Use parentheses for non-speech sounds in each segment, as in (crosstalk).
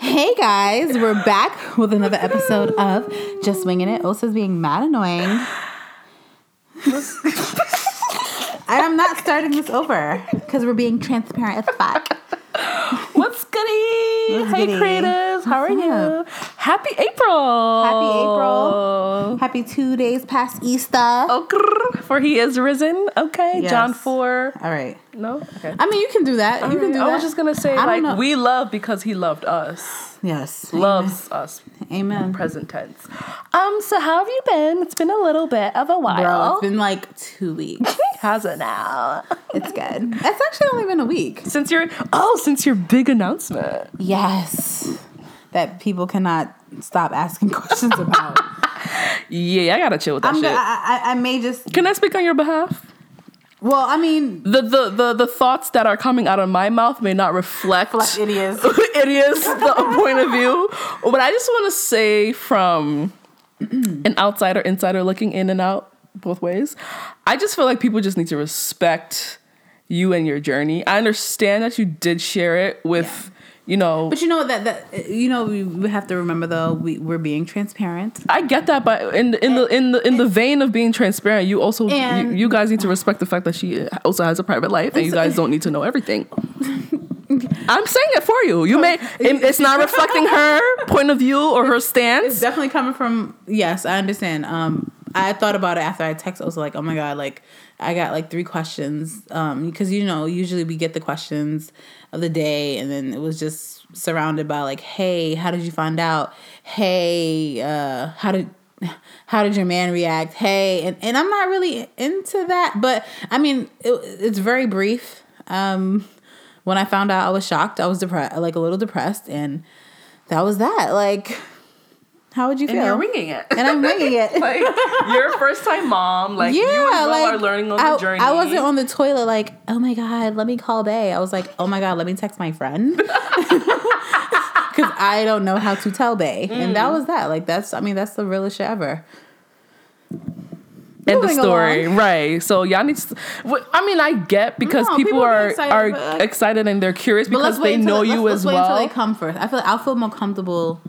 hey guys, we're back with another episode of Just Winging It. Osa's being mad annoying. I'm not starting this over because we're being transparent as fuck. What's goody? What's hey goody? creators, how are you? Happy April. Happy April. Happy two days past Easter. Oh, grrr, for he is risen. Okay, Yes. John 4. All right. No? Okay. I mean, you can do that. you can do that. I that. was just going to say, I like, we love because he loved us. yes. Loves us. Amen. Present tense. Um, so how have you been? It's been a little bit of a while. Bro, it's been like two weeks. (laughs) How's it now? (laughs) It's good. It's actually only been a week. since your oh, since your big announcement. Yes. That people cannot stop asking (laughs) questions about. Yeah, I gotta chill with that I'm shit. gonna, I, I, I may just. Can I speak on your behalf? Well, I mean, The, the the the thoughts that are coming out of my mouth may not reflect like it is. it is the point of view. But I just want to say from an outsider, insider looking in and out both ways, I just feel like people just need to respect you and your journey. I understand that you did share it with, you know, But you know that that you know we, we have to remember though we we're being transparent. I get that, but in the, in the in the in the vein of being transparent, you also you, And- you guys need to respect the fact that she also has a private life, and you guys don't need to know everything. (laughs) I'm saying it for you. You may (laughs) it's not reflecting her point of view or her stance. It's stance. definitely coming from yes, I understand. Um, I thought about it after I texted. I was like, oh my god, like I got like three questions. Um, because you know usually we get the questions of the day, and then it was just surrounded by like, hey, how did you find out? Hey, uh, how did how did your man react? Hey, and, and I'm not really into that, but I mean, it, it's very brief. Um, when I found out, I was shocked. I was depressed, like a little depressed, and that was that. Like, how would you feel? And you're winging it. And I'm winging it. (laughs) like you're a first time mom. Like yeah, you as well like are learning on I, the journey. I wasn't on the toilet like, oh my god, let me call Bay. I was like, oh my god, let me text my friend (laughs) (laughs) because I don't know how to tell Bay, and Mm. that was that. Like that's, I mean, that's the realest shit ever. End of Moving story, along. right? So y'all need. To, I mean, I get because No, people, people are excited, are but, excited and they're curious because let's wait they until- know let's- you let's as wait well. Until they come first. I feel like I'll feel more comfortable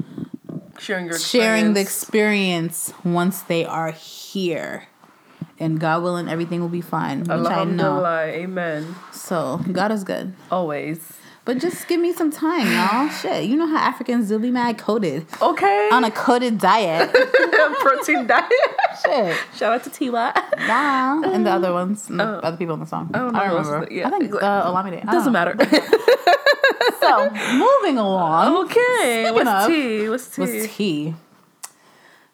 sharing your sharing the experience. experience once they are here. And God willing, everything will be fine. Which I know. Amen. So God is good. Always. But just give me some time, y'all. Shit. You know how Africans do be mad coded. Okay. On a coded diet. (laughs) protein diet. Shit. Shout out to Tiwa. Nah. And the other ones. And the Oh. other people in the song. I don't I don't remember. the- yeah. I think uh, Olamide. Doesn't matter. (laughs) So, moving along. okay. What's of- tea? What's tea? What's tea?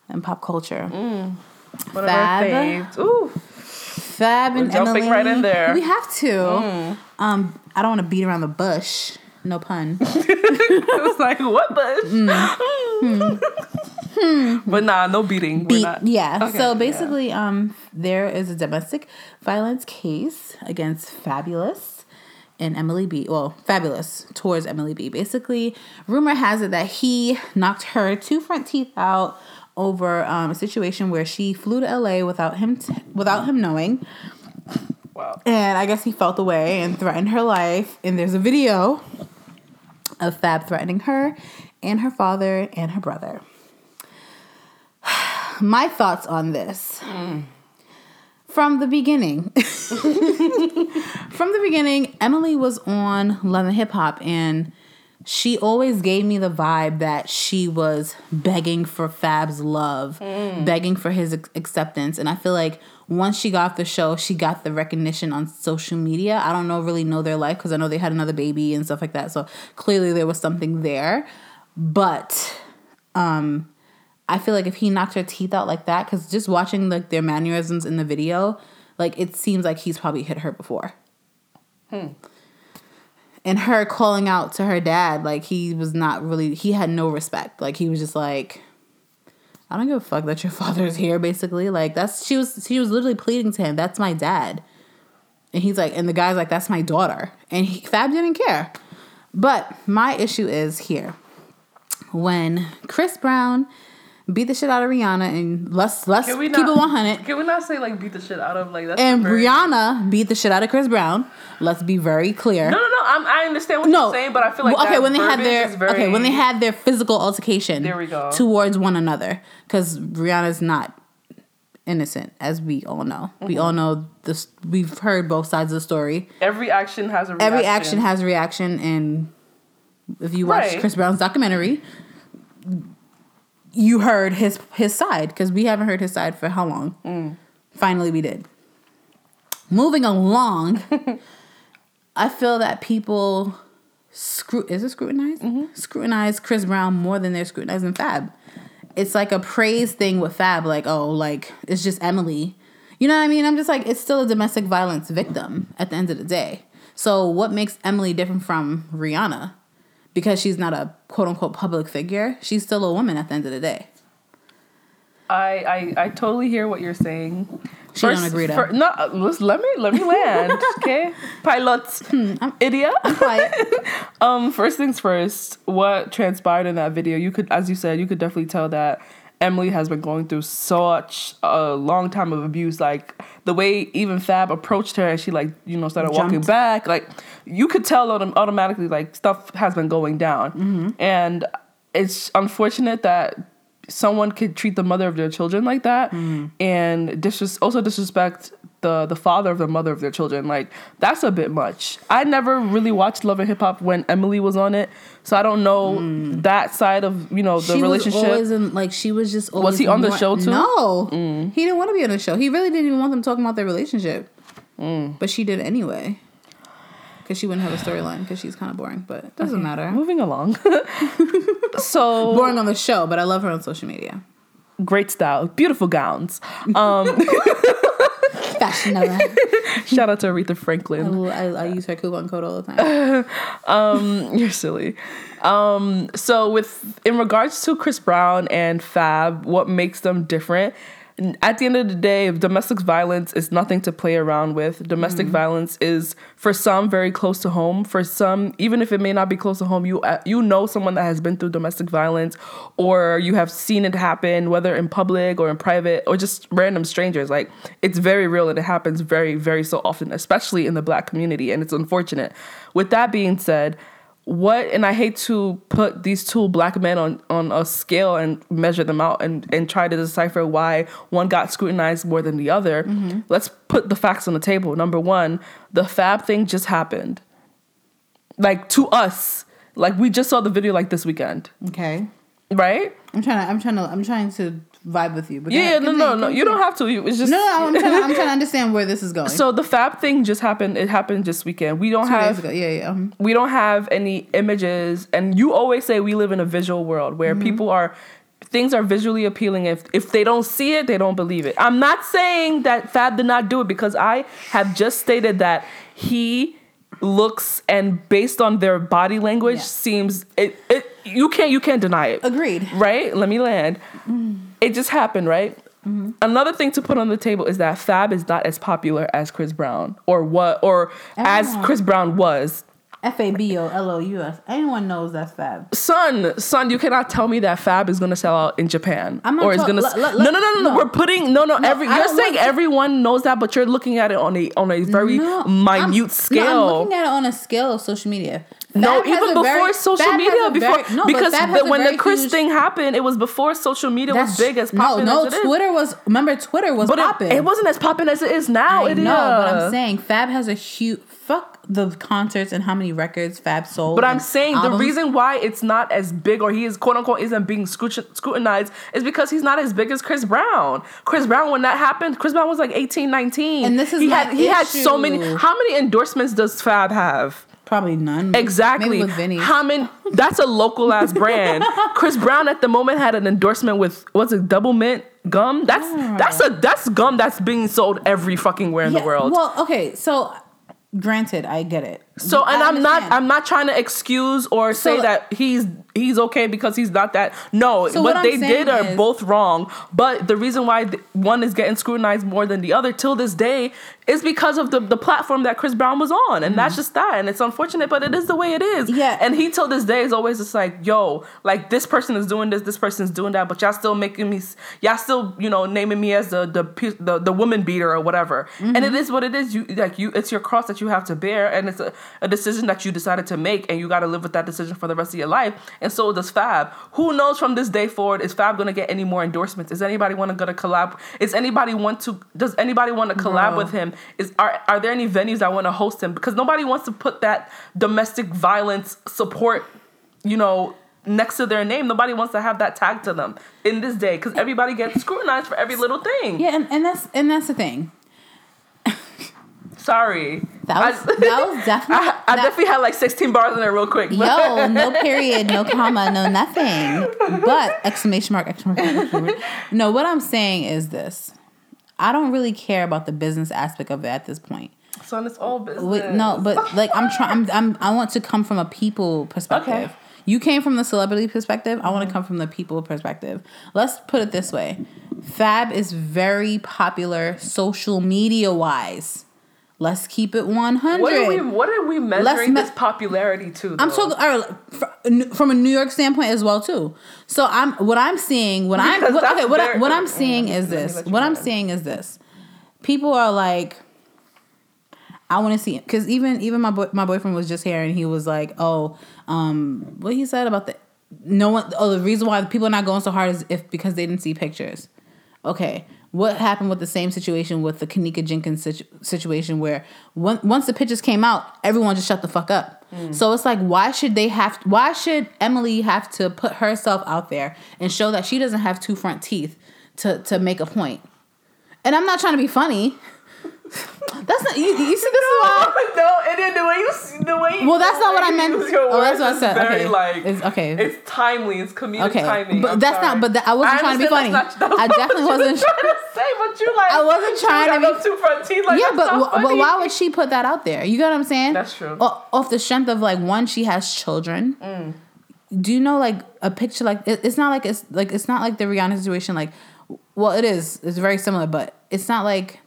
And pop culture. One of Fab. Ooh. Fab and We're jumping Emily. right in there. Mm. We have to. Um, I don't want to beat around the bush. No pun. (laughs) It was like, what bush? Mm. but nah, no beating. Beat, yeah. Okay, so yeah. basically, um, there is a domestic violence case against Fabulous and Emily B. Well, Fabulous towards Emily B. Basically, rumor has it that he knocked her two front teeth out over um, a situation where she flew to LA without him t- without him knowing. Wow. And I guess he felt away and threatened her life. And there's a video of Fab threatening her and her father and her brother. (sighs) My thoughts on this. From the beginning. (laughs) From the beginning, Emily was on Love and Hip Hop and she always gave me the vibe that she was begging for Fab's love, mm. begging for his acceptance. And I feel like once she got the show, she got the recognition on social media. I don't know really know their life because I know they had another baby and stuff like that. So clearly there was something there. But um I feel like if he knocked her teeth out like that, because just watching like their mannerisms in the video, like it seems like he's probably hit her before. And her calling out to her dad, like he was not really, he had no respect. Like he was just like, I don't give a fuck that your (laughs) father is here. Basically, like that's she was she was literally pleading to him. That's my dad, and he's like, and the guy's like, that's my daughter, and he, Fab didn't care. But my issue is here when Chris Brown beat the shit out of Rihanna and let's let's we keep it not- one hundred. Can we not say like beat the shit out of like that's And very- Rihanna beat the shit out of Chris Brown. Let's be very clear. No, no, no. I'm, I understand what no, you're saying, but I feel like Well, okay when they had their very, okay when they had their physical altercation. There we go. towards one another because Rihanna's not innocent, as we all know. We Mm-hmm. all know this. We've heard both sides of the story. every action has a reaction. Every action has a reaction, and if you watch Right. Chris Brown's documentary, you heard his his side because we haven't heard his side for how long? Mm. Finally, we did. Moving along, (laughs) I feel that people screw is it scrutinize Mm-hmm. scrutinize Chris Brown more than they're scrutinizing Fab. It's like a praise thing with Fab, like oh, like it's just Emily. You know what I mean? I'm just like it's still a domestic violence victim at the end of the day. So what makes Emily different from Rihanna? Because she's not a quote unquote public figure, she's still a woman at the end of the day. I, I I totally hear what you're saying. She don't agree, fir- no, let's, me let me land. (laughs) okay, pilots, idiot. Hmm, Quiet. (laughs) Um, first things first, what transpired in that video, you could, as you said, you could definitely tell that Emily has been going through such a long time of abuse. Like the way even Fab approached her and she like, you know, started walking back. Like you could tell autom- automatically like stuff has been going down. Mm-hmm. And it's unfortunate that someone could treat the mother of their children like that Mm. and disres- also disrespect the the father of the mother of their children like that's a bit much i never really watched love and hip hop when emily was on it so i don't know that side of you know the Mm. she relationship was in, like she was just always he on the show, too? Mm. No, he didn't want to be on the show. He really didn't even want them talking about their relationship, Mm. but she did anyway. Because she wouldn't have a storyline because she's kind of boring, but it doesn't matter. moving along (laughs) so Boring on the show, but I love her on social media. great style beautiful gowns um (laughs) Fashion shout out to aretha franklin I, I, I use her coupon code all the time. (laughs) Um, you're silly. Um, so with in regards to Chris Brown and Fab, what makes them different? At the end of the day, domestic violence is nothing to play around with. Domestic violence is for some very close to home. For some, even if it may not be close to home, you uh, you know someone that has been through domestic violence, or you have seen it happen, whether in public or in private, or just random strangers. Like it's very real and it happens very very so often, especially in the black community, and it's unfortunate. With that being said what and i hate to put these two black men on on a scale and measure them out and and try to decipher why one got scrutinized more than the other. Mm-hmm. Let's put the facts on the table. Number one the fab thing just happened. Like to us. Like we just saw the video like this weekend. Okay, right? I'm trying to. I'm trying to. I'm trying to vibe with you. But yeah, yeah no no no you don't have to it's just No, no, I'm trying. To, I'm trying to (laughs) understand where this is going. so the fab thing just happened it happened this weekend we don't Two have ago. Yeah, yeah. um, we don't have any images and you always say we live in a visual world where Mm-hmm. people are things are visually appealing if if they don't see it they don't believe it i'm not saying that fab did not do it because i have just stated that he looks and based on their body language Yeah. seems it, it you can't you can't deny it Agreed. right let me land it just happened right mm-hmm. another thing to put on the table is that fab is not as popular as chris brown or what or as chris brown was F A B O L O U S. Anyone knows that's Fab. son, son, you cannot tell me that Fab is gonna sell out in Japan I'm not or is gonna. let- no, no, no, no, no. We're putting no, no. every you're saying everyone knows that, but you're looking at it on a on a very minute scale. No, I'm looking at it on a scale of social media. No, even before social media, before very- no, because the, when the Chris huge- thing happened, it was before social media was big as no, popping no. as it is. Twitter was. Remember, Twitter was but popping. it, it wasn't as popping as it is now. I it know, but I'm saying Fab has a huge fuck the concerts and how many records Fab sold. But I'm saying the reason why it's not as big or he is quote unquote isn't being scrutinized is because he's not as big as Chris Brown. Chris Brown, when that happened, Chris Brown was like 18, 19. And this is he had he had so many. How many endorsements does Fab have? Probably none. Exactly. Maybe with Vinny. How many? That's a local ass (laughs) brand. Chris Brown at the moment had an endorsement with what's it? Double Mint gum. That's that's a that's gum that's being sold every fucking where in the world. Well, okay, so granted, I get it. So I and I'm not. I'm not trying to excuse or say that he's he's okay because he's not that. No, So what what they did are is- both wrong. But the reason why one is getting scrutinized more than the other till this day is because of the the platform that Chris Brown was on, and that's just that. And it's unfortunate, but it is the way it is. Mm-hmm. Yeah. And he till this day is always just like, yo, like this person is doing this, this person is doing that, but y'all still making me, y'all still you know naming me as the the the, the woman beater or whatever. And Mm-hmm. it is what it is. You like you, it's your cross that you have to bear, and it's a a decision that you decided to make and you got to live with that decision for the rest of your life. And so does Fab. Who knows from this day forward is Fab going to get any more endorsements? Is anybody want to go to collab? Is anybody want to does anybody want to collab Bro. with him? Is are are there any venues that want to host him? Because nobody wants to put that domestic violence support, you know, next to their name. Nobody wants to have that tag to them in this day because everybody gets scrutinized for every little thing. Yeah, and, and that's and that's the thing. Sorry. That was I- that was (laughs) definitely I, I that- definitely had like 16 bars in there real quick. Yo, (laughs) no period, no comma, no nothing. But exclamation mark, exclamation mark, exclamation mark. No, what I'm saying is this. I don't really care about the business aspect of it at this point. Son, it's all business. Wait, no, but like I'm trying. I'm, I'm. I want to come from a people perspective. Okay. You came from the celebrity perspective. I want to come from the people perspective. Let's put it this way: Fab is very popular social media wise. Let's keep it one hundred. What are we? What are we measuring me- this popularity to? I'm talking right, from a New York standpoint as well too. So I'm what I'm seeing. What I'm what, okay. What, I, what I'm seeing is this. What I'm seeing is this. People are like, I want to see because even even my boy, my boyfriend was just here and he was like, oh, um, what he said about the no one. Oh, the reason why people are not going so hard is if because they didn't see pictures. Okay, what happened with the same situation with the Kenneka Jenkins situ- situation where when, once the pictures came out, everyone just shut the fuck up. Mm. So it's like, why should they have? Why should Emily have to put herself out there and show that she doesn't have two front teeth to to make a point? And I'm not trying to be funny. That's not you. You see, this is why. (laughs) no, and then the way you the way you, Well, that's not what I the way you meant. Oh, that's what I said. Very Okay. like It's- okay. It's timely. It's comedic Okay, timing. but I'm that's sorry. not- but that- I wasn't trying to be funny. not- I definitely (laughs) wasn't- trying to say, but you like. I wasn't trying to be- no two front teeth. Like, yeah, but wh- but why would she put that out there? You get what I'm saying? That's true. O- off the strength of like one, she has children. Mm. Do you know like a picture like it, it's not like it's like it's not like the Rihanna situation. Like, well, it is. It's very similar, but it's not like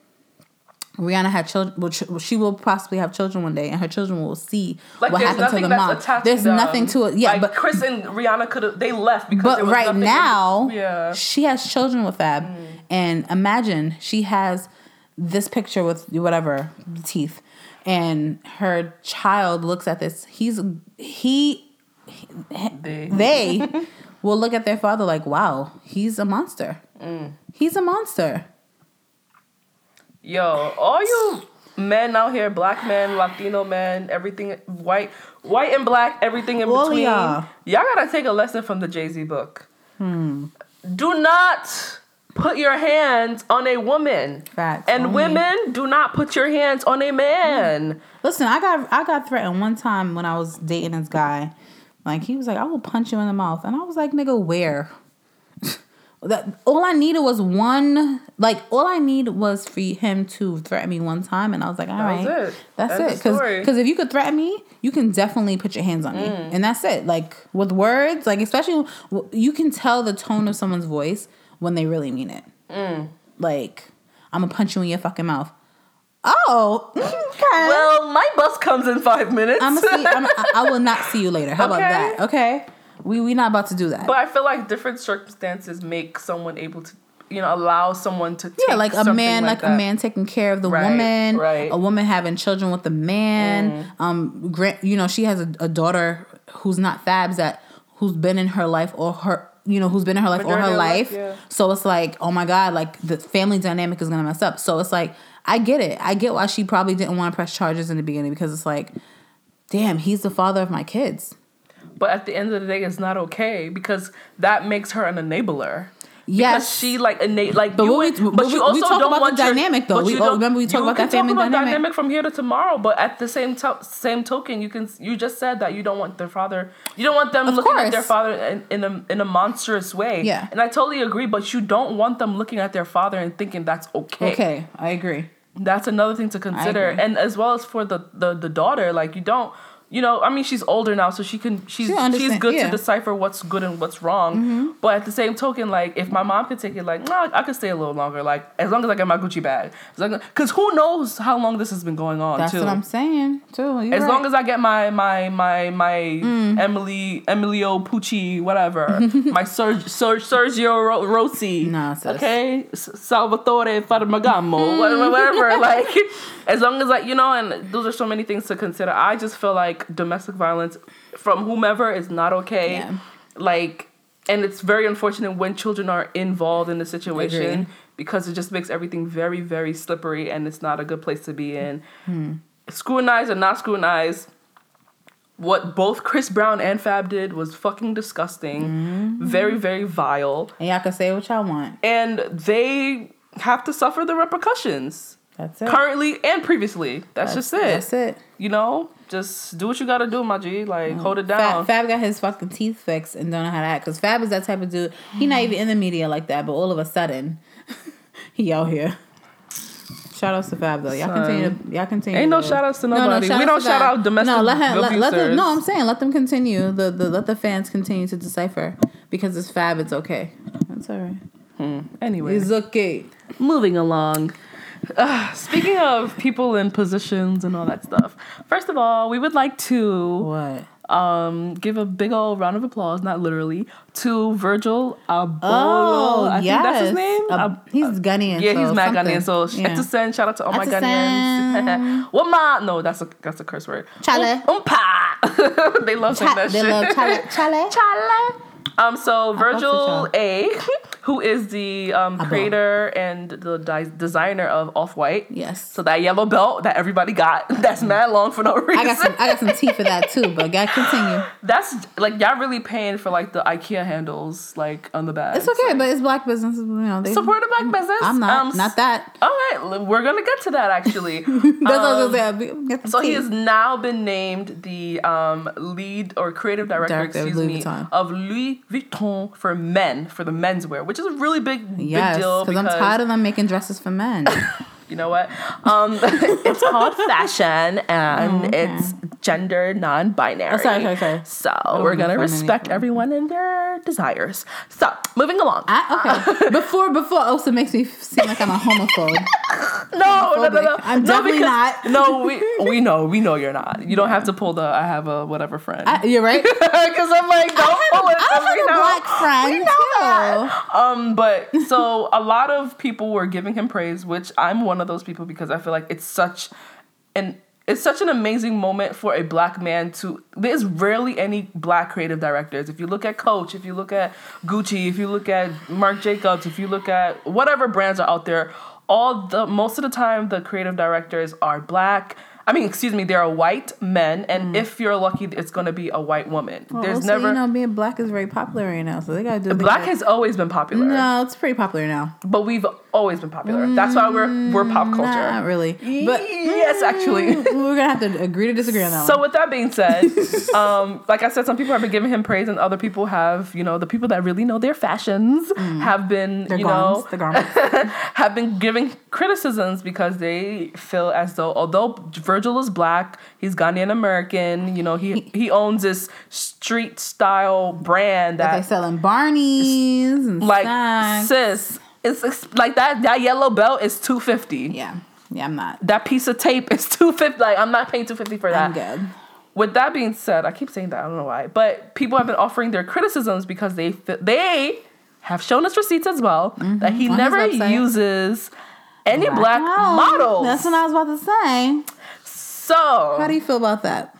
Rihanna had children. Well, she will possibly have children one day, and her children will see Like what happened to the mom. There's to them. nothing to it. Yeah, like but Chris and Rihanna could have they left because but was right in- now, yeah. she has children with Fab, mm. and imagine she has this picture with whatever teeth, and her child looks at this. He's he They- they (laughs) will look at their father like, wow, he's a monster. Mm. He's a monster. Yo, all you men out here, black men, Latino men, everything white, white and black, everything in of between. y'all. Y'all gotta take a lesson from the Jay Z book. Hmm. Do not put your hands on a woman. Facts. And Only- women, do not put your hands on a man. Listen, I got I got threatened one time when I was dating this guy. Like he was like, I will punch you in the mouth. And I was like, nigga, where? That all I needed was one like all I need was for him to threaten me one time and I was like, all That right. it. That's of it. Cause, story. 'cause if you could threaten me, you can definitely put your hands on me. Mm. And that's it. Like with words, like especially you can tell the tone of someone's voice when they really mean it. Mm. Like, I'm gonna punch you in your fucking mouth. Oh, okay. Well, my bus comes in five minutes. I'm gonna see. I'm, (laughs) I, I will not see you later. How Okay. about that? Okay, we we not about to do that. but I feel like different circumstances make someone able to, you know, allow someone to. yeah, like a man, like, a man taking care of the Right, woman, right. Mm. a woman having children with a man. Um, grant you know she has a, a daughter who's not Fabs that who's been in her life or her. You know who's been in her life all her life, life, yeah. so it's like, oh my god, like the family dynamic is gonna mess up. So it's like, I get it, I get why she probably didn't want to press charges in the beginning because it's like, damn, he's the father of my kids. But at the end of the day, it's not okay because that makes her an enabler. Yes. Because she like innate like But you we- but but we- you we also talk don't about want the your- dynamic, though. but We- oh, don't- remember we talked you about that family talk about dynamic? from here to tomorrow. But at the same to- same token, you can you just said that you don't want their father. You don't want them Of looking at their father in, in a in a monstrous way. Yeah. and I totally agree. But you don't want them looking at their father and thinking that's okay. Okay, I agree. That's another thing to consider, and as well as for the the the daughter, like you don't. You know, I mean, she's older now, so she can she's she's good yeah. Mm-hmm. to decipher what's good and what's wrong. But at the same token, like if my mom could take it, like no, I could stay a little longer. Like as long as I get my Gucci bag, because who knows how long this has been going on That's too. what I'm saying too. You're as right. long as I get my my my my Mm. Emily Emilio Pucci whatever (laughs) my Serg, Ser, Sergio Ro- Rossi Nah, okay S- Salvatore Ferragamo (laughs) whatever, whatever like as long as like you know and those are so many things to consider I just feel like domestic violence from whomever is not okay Yeah. like and it's very unfortunate when children are involved in the situation because it just makes everything very very slippery and it's not a good place to be in Hmm. scrutinize or not scrutinize what both Chris Brown and Fab did was fucking disgusting, Mm-hmm. very very vile, and y'all can say what y'all want. and they have to suffer the repercussions That's it. currently and previously. That's, just it. That's it. You know, just do what you gotta do, my G. Like hold it down. Fab got his fucking teeth fixed and don't know how to act. Cause Fab is that type of dude. He not even in the media like that, but all of a sudden, (laughs) he out here. Shout outs to Fab though. Y'all Son. continue. To, y'all continue. Ain't no to- shout outs to nobody. We don't shout out domestic No, let him. Let, let them, no, I'm saying let them continue. The, the let the fans continue to decipher because it's Fab. It's okay. That's all right. Hmm. anyway, It's okay. moving along. Uh, speaking of people in positions and all that stuff, first of all, we would like to What? um, give a big old round of applause, not literally, to Virgil Abolo. Oh, I yes. think that's his name. Uh, Ab- he's Ghanaian. yeah, so he's mad something. Ghanaian. So Yeah. send shout out to all my Atisen. Ghanaians. (laughs) ma? No, that's a that's a curse word. Chale. Um, umpa. (laughs) they love saying Cha- that they shit. love chale. Chale. (laughs) Chale. Um, so Virgil. A, who is the um, creator and the di- designer of Off White. Yes. So that yellow belt that everybody got, (laughs) that's mad long for no reason. I got some. I got some tea for that too. But God, continue. (laughs) That's like y'all really paying for like the IKEA handles like on the back. It's okay, but it's black business. You know, they support a black business. I'm not. Um, not that. All right, we're gonna get to that actually. (laughs) That's what I Um, was gonna say. Get the So he has now been named the um, lead or creative director, Director excuse me, Vuitton. of Louis Vuitton for men for the menswear, which is a really big Yes, big deal because I'm tired of them making dresses for men. (laughs) you know what? Um, (laughs) it's called (laughs) fashion and okay. it's gender non-binary. Oh, sorry, sorry, sorry. So don't we're gonna respect everyone and their desires. So moving along. I, okay. (laughs) Before before also makes me seem like I'm a homophobe. no, no, no, no. I'm no, definitely not. No, we we know, we know you're not. You don't have to pull the I have a whatever friend. I, you're right. Because I'm like, don't I pull it. I have a know. black friend We know too. that. Um, but so a lot of people were giving him praise, which I'm one of those people because I feel like it's such an it's such an amazing moment for a black man to there's rarely any black creative directors. If you look at coach if you look at gucci if you look at marc jacobs if you look at whatever brands are out there all the most of the time the creative directors are black I mean, excuse me, they are white men, and if you're lucky, it's going to be a white woman. Mm. Well, There's also, never you know being black is very popular right now, so they gotta do they black has always been popular, No, it's pretty popular now. but we've always been popular. That's why we're we're pop culture. Not really, but yes, actually. (laughs) we're gonna have to agree to disagree on that So one. with that being said, (laughs) um, like I said, some people have been giving him praise, and other people have, you know, the people that really know their fashions have been, Their you garments, know, the garments. (laughs) have been giving criticisms because they feel as though although Virgil is black, he's Ghanaian American. You know, he (laughs) he owns this street style brand They that they selling Barney's and like snacks. sis, it's, it's like that that yellow belt is two fifty. Yeah, yeah, I'm not. That piece of tape is (laughs) two fifty. Like I'm not paying two fifty for that. I'm good. With that being said, I keep saying that I don't know why, but people have been offering their criticisms because they they have shown us receipts as well that he Mm-hmm. On never uses any black, Oh, models. That's what I was about to say. So How do you feel about that?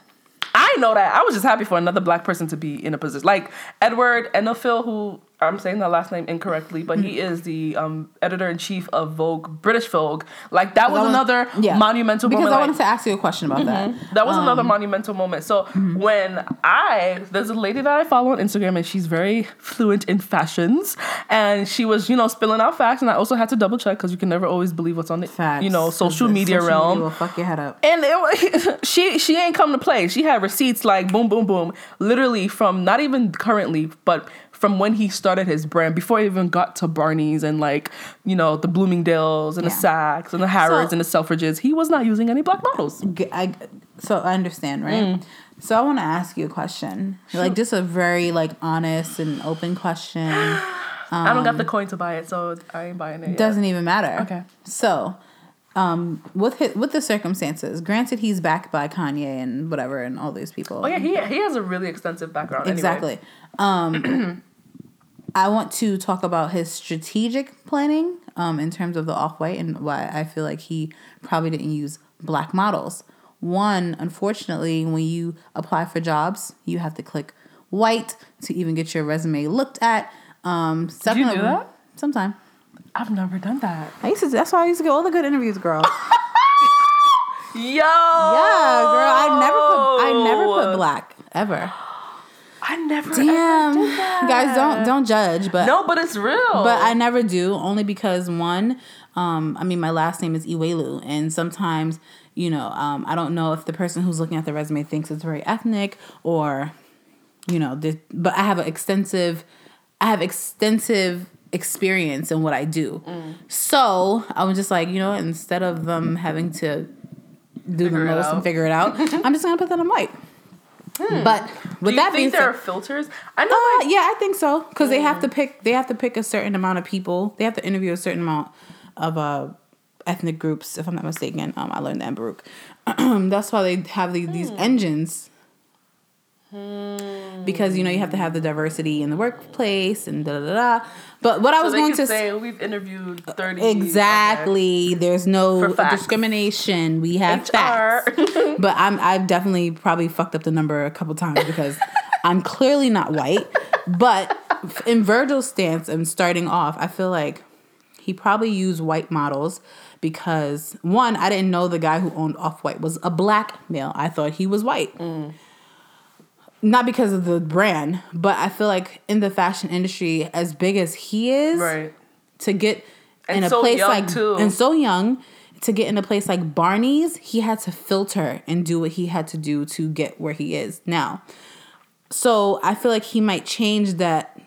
I know that I was just happy for another black person to be in a position like Edward Enofil, who I'm saying the last name incorrectly, but he is the um, editor in chief of Vogue, British Vogue. Like that was wanna- another yeah. monumental Because moment. I like- wanted to ask you a question about that. That was another Um, monumental moment. So mm-hmm. when I there's a lady that I follow on Instagram and she's very fluent in fashions and she was you know spilling out facts and I also had to double check because you can never always believe what's on the Facts. you know social media social realm. will fuck your head up. and it, (laughs) she she ain't come to play. She had receipts like boom boom boom, literally from not even currently, but from when he started his brand before he even got to Barney's and like you know the Bloomingdales and the Saks and the Harrods So- and the Selfridges. He was not using any black models. I, so I understand, right? Mm. So I want to ask you a question, like just a very like honest and open question. (sighs) I don't got the coin to buy it, so I ain't buying it. Yet. Doesn't even matter. Okay. So, um, with his, with the circumstances, granted, he's backed by Kanye and whatever, and all these people. Oh yeah, he he has a really extensive background. Anyway. Exactly. Um, (clears throat) I want to talk about his strategic planning um, in terms of the off white and why I feel like he probably didn't use black models. One, unfortunately, when you apply for jobs, you have to click white to even get your resume looked at. Um, Did you do that? Sometime. I've never done that. I used to. That's why I used to get all the good interviews, girl. (laughs) Yo. Yeah, girl. I never put. I never put black ever. I never. ever Damn, guys, don't don't judge. But No, but it's real. but I never do. Only because one, um, I mean, my last name is Iwelu, and sometimes you know, um, I don't know if the person who's looking at the resume thinks it's very ethnic or, you know, the, but I have an extensive, I have extensive experience in what I do. Mm. So I was just like, you know, instead of them having to do Figure the most and figure it out, (laughs) I'm just gonna put that on white. But Do with you that being think there said, are filters? I know. uh, yeah, I think so because they have to pick. They have to pick a certain amount of people. They have to interview a certain amount of uh, ethnic groups. If I'm not mistaken, um, I learned that in Baruch. (clears throat) That's why they have these, these engines. Because you know you have to have the diversity in the workplace and da da da. da. But what I was going to say we've interviewed thirty. exactly, there's no discrimination. We have HR. facts. (laughs) but I'm I've definitely probably fucked up the number a couple times because (laughs) I'm clearly not white. But in Virgil's stance and starting off, I feel like he probably used white models because one, I didn't know the guy who owned Off White was a black male. I thought he was white. Mm. Not because of the brand, but I feel like in the fashion industry, as big as he is, Right. to get in And a so place like too. and so young to get in a place like Barney's, he had to filter and do what he had to do to get where he is now. So I feel like he might change that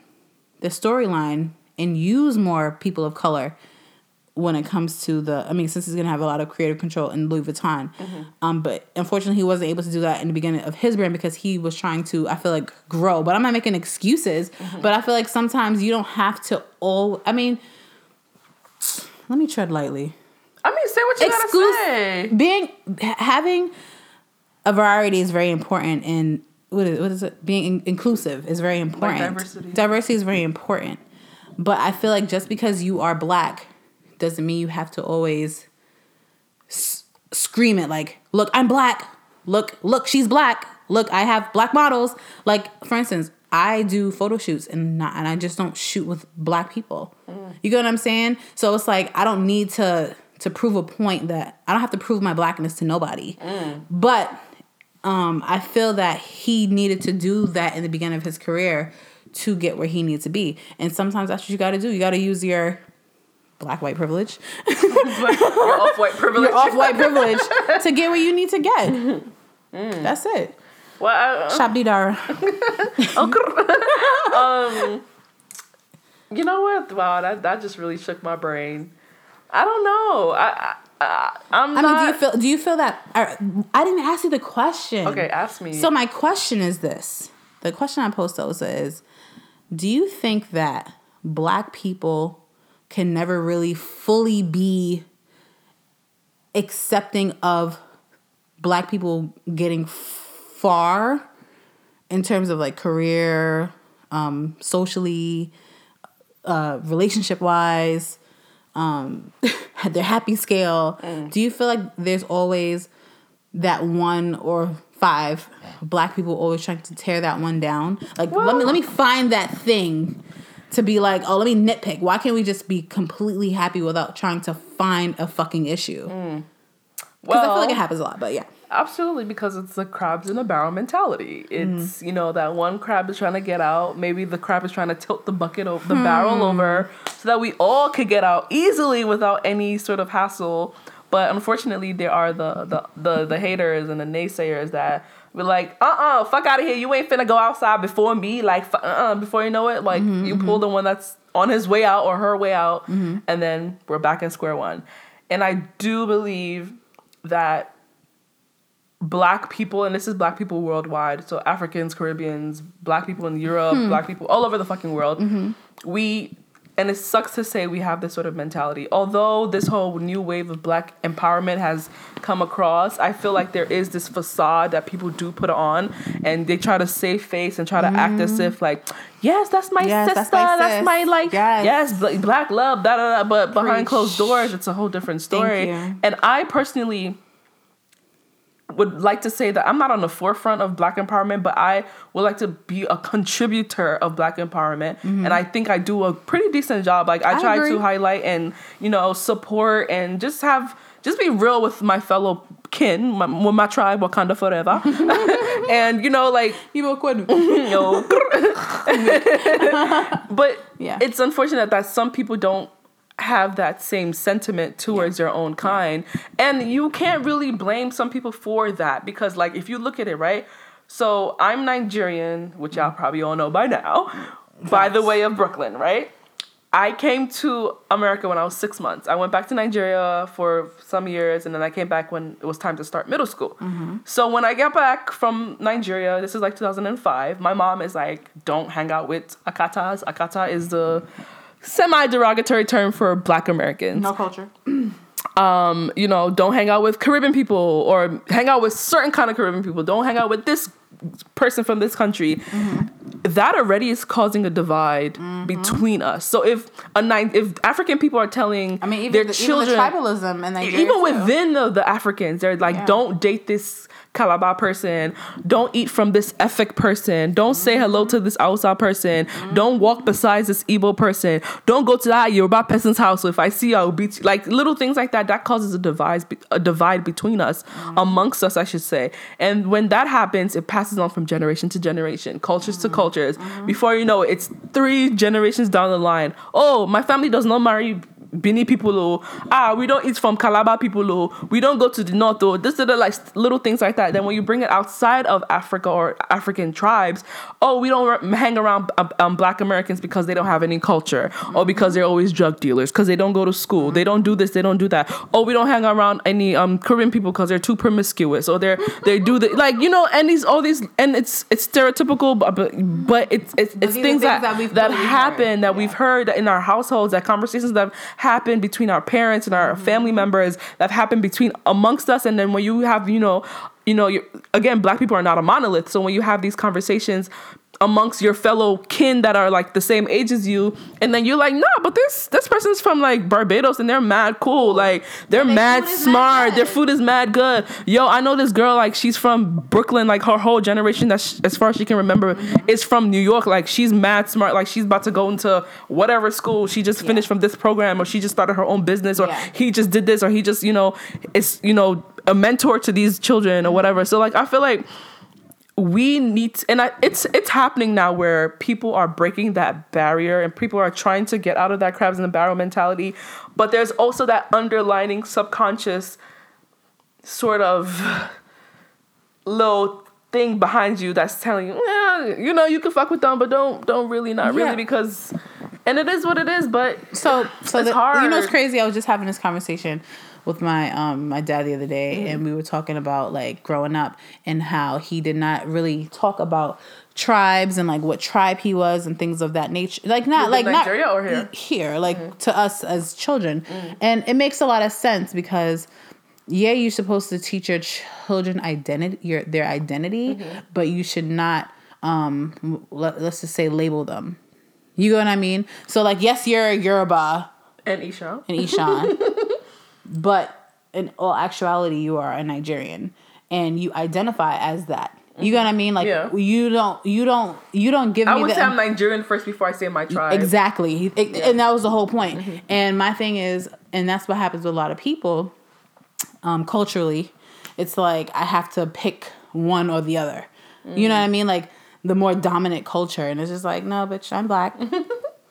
the storyline and use more people of color when it comes to the I mean since he's gonna have a lot of creative control in Louis Vuitton. Um but unfortunately he wasn't able to do that in the beginning of his brand because he was trying to I feel like grow. But I'm not making excuses. But I feel like sometimes you don't have to all I mean let me tread lightly. I mean, say what you Exclus- gotta say. Being having a variety is very important in what is, what is it? Being in- inclusive is very important. diversity. Diversity is very important. But I feel like just because you are black doesn't mean you have to always s- scream it like, "Look, I'm black. Look, look, she's black. Look, I have black models." Like for instance, I do photo shoots and not and I just don't shoot with black people. You get what I'm saying? So it's like I don't need to to prove a point that I don't have to prove my blackness to nobody. But um, I feel that he needed to do that in the beginning of his career to get where he needs to be. And sometimes that's what you got to do. You got to use your black white privilege, (laughs) Your off-white privilege. your off white privilege (laughs) to get what you need to get. Mm. That's it. Well, I- Shabdi Dara. you know what? Wow, that that just really shook my brain. I don't know. I, I, I I'm I not. mean, do you feel? Do you feel that? or- I didn't ask you the question. okay, ask me. So my question is this: the question I posed to Osa is, do you think that black people can never really fully be accepting of black people getting far in terms of like career, um, socially, uh, relationship wise, um, (laughs) their happy scale. Do you feel like there's always that one or five black people always trying to tear that one down? Like let me let me find that thing to be like, oh, let me nitpick. Why can't we just be completely happy without trying to find a fucking issue? Because I feel like it happens a lot, but yeah. Absolutely, because it's the crabs in a barrel mentality. Mm. It's you know that one crab is trying to get out. Maybe the crab is trying to tilt the bucket over the Hmm. barrel over so that we all could get out easily without any sort of hassle. But unfortunately, there are the the the, the haters and the naysayers that be like, uh uh fuck out of here. You ain't finna go outside before me. Like, uh uh before you know it, like Mm-hmm, you pull the one that's on his way out or her way out, and then we're back in square one. And I do believe that black people, and this is black people worldwide, so Africans, Caribbeans, black people in Europe, black people all over the fucking world, we and it sucks to say we have this sort of mentality. Although this whole new wave of black empowerment has come across, I feel like there is this facade that people do put on and they try to save face and try to act as if like, yes, that's my Yes, sister, that's that's my my, like Yes. yes, black love, da da da. But behind Preach. closed doors, it's a whole different story. And I personally would like to say that I'm not on the forefront of black empowerment, but I would like to be a contributor of black empowerment. And I think I do a pretty decent job. Like I, Mm-hmm. I try agree. to highlight and, you know, support and just have just be real with my fellow kin, my, with my tribe, Wakanda forever. (laughs) (laughs) and you know, like. (laughs) But Yeah. it's unfortunate that some people don't have that same sentiment towards your own kind. And you can't really blame some people for that because like if you look at it, right? So I'm Nigerian, which y'all mm. probably all know by now, by the way of Brooklyn, right? I came to America when I was six months. I went back to Nigeria for some years, and then I came back when it was time to start middle school. Mm-hmm. So when I got back from Nigeria, this is like 2005. My mom is like, "Don't hang out with akatas." Akata is the semi-derogatory term for Black Americans No culture. (clears throat) um, you know, don't hang out with Caribbean people or hang out with certain kind of Caribbean people. Don't hang out with this person from this country. That already is causing a divide between us. So if a nine, if African people are telling I mean, even their the, children, even the tribalism and even too. within the, the Africans, they're like, Yeah. don't date this Calabar person. Don't eat from this Efik person. Don't say hello to this Hausa person. Don't walk beside this Igbo person. Don't go to that Yoruba person's house. So if I see you, I'll beat you. Like little things like that, that causes a divide, a divide between us, amongst us, I should say. And when that happens, it passes on from generation to generation, cultures to cultures. Before you know it, it's three generations down the line. Oh, my family does not marry Bini people, oh, ah, we don't eat from Calabar people, oh, we don't go to the north, oh, this, that, like little things like that. Then when you bring it outside of Africa or African tribes, oh, we don't hang around um, um, Black Americans because they don't have any culture, or because they're always drug dealers, because they don't go to school, they don't do this, they don't do that. Oh, we don't hang around any um Korean people because they're too promiscuous, or they're they do the like you know, and these all these, and it's it's stereotypical, but but, but it's it's, it's are things, that that we've that happen heard. that Yeah. we've heard in our households, that conversations that have happened between our parents and our mm-hmm. family members, that happened between amongst us, and then when you have, you know, you know, again, black people are not a monolith, so when you have these conversations amongst your fellow kin that are like the same age as you, and then you're like, nah, but this this person's from like Barbados and they're mad cool, like they're mad is mad smart, their food is mad good. Yo, I know this girl like she's from Brooklyn, like her whole generation that as far as she can remember is from New York. Like she's mad smart, like she's about to go into whatever school. She just Yeah. finished from this program, or she just started her own business, or Yeah. he just did this, or he just you know is you know a mentor to these children or whatever. So like I feel like we need to, and I, it's it's happening now where people are breaking that barrier and people are trying to get out of that crabs in the barrel mentality but there's also that underlining subconscious sort of little thing behind you that's telling you "Eh, you know you can fuck with them but don't don't really not Yeah. really because and it is what it is but So, so It's the, hard. you know, it's crazy. I was just having this conversation with my um my dad the other day, Mm-hmm. and we were talking about like growing up and how he did not really talk about tribes and like what tribe he was and things of that nature. Like not Within like not Nigeria or here? Mm-hmm. like to us as children, and it makes a lot of sense because. Yeah, you're supposed to teach your children identity, your their identity, Mm-hmm. but you should not um let, let's just say label them. You know what I mean? So like, yes, you're Yoruba and Isha and Ishan, (laughs) but in all actuality, you are a Nigerian, and you identify as that. You know what I mean? Like Yeah. you don't, you don't, you don't give I me would the say I'm Nigerian first before I say my tribe exactly, It- and that was the whole point. Mm-hmm. And my thing is, and that's what happens with a lot of people, um, culturally. It's like I have to pick one or the other. You know what I mean? Like the more dominant culture, and it's just like, no, bitch, I'm black,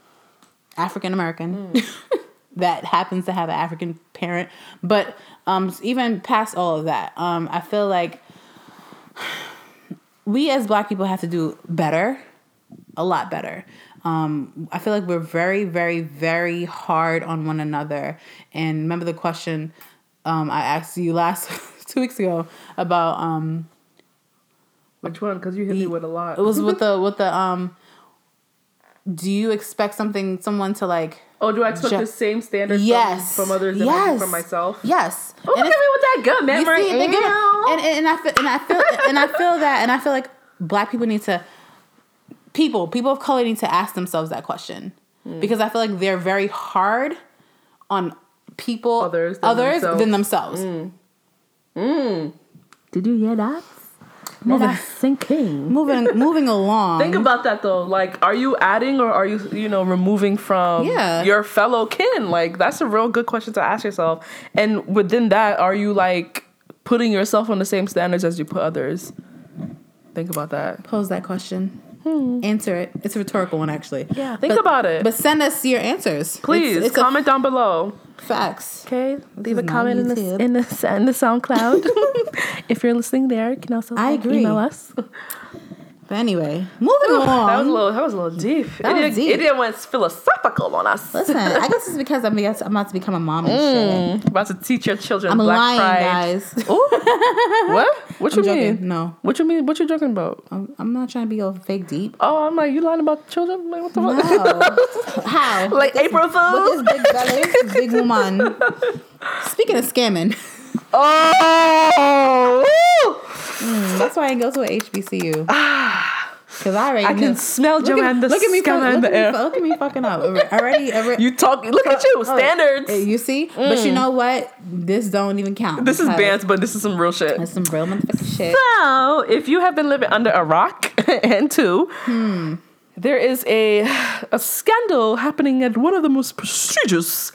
(laughs) African American. (laughs) that happens to have an African parent, but um, even past all of that, um, I feel like (sighs) we as black people have to do better, a lot better. Um, I feel like we're very, very, very hard on one another. And remember the question um, I asked you last (laughs) two weeks ago about um, Which one? Because you hit me with a lot. it was with (laughs) the with the um. Do you expect something someone to like? Oh, do I expect Ju- the same standards Yes. from, from others than I Yes. from myself? Yes. Oh, look at me with that good You memory. see, and, and, and I feel and I feel and I feel that and I feel like black people need to people people of color need to ask themselves that question Hmm. because I feel like they're very hard on people Others than others themselves. than themselves. Did you hear that? Moving- sinking. Moving (laughs) moving along. Think about that though. Like, are you adding or are you, you know, removing from Yeah. your fellow kin? Like, that's a real good question to ask yourself. And within that, are you like putting yourself on the same standards as you put others? Think about that. pose that question. Answer it. It's a rhetorical one actually. Hmm. Yeah, think But- about it. But send us your answers. Please It's, it's a comment down below. Facts. Okay, leave a comment in the in the in the (laughs) SoundCloud. (laughs) if you're listening there, you can also I agree. email us. (laughs) But anyway, moving along. That was a little that was a little deep. That it, was deep. it did went philosophical on us. Listen, I guess (laughs) it's because I'm, I'm about to become a mom and mm, shit. About to teach your children I'm black lying, pride. guys. (laughs) Ooh. what? What you I'm joking. mean? No, What you mean? What you joking about? I'm, I'm not trying to be all fake deep. Oh, I'm like you lying about the children? Like what the No, fuck? (laughs) how? like April Fool? With this big belly, big woman. Speaking of scamming, Oh, that's why I didn't go to a HBCU. Because (sighs) I already I knew. can smell Look Joanne at, the look at me, fuck, in look, the at air. me, look at me fucking up. Already, (laughs) already You talk. Look at you, standards. eh, You see, but you know what? This don't even count. This is bands, but this is some real shit. That's some real motherfucking shit. So, if you have been living under a rock, (laughs) and two, Hmm. there is a a scandal happening at one of the most prestigious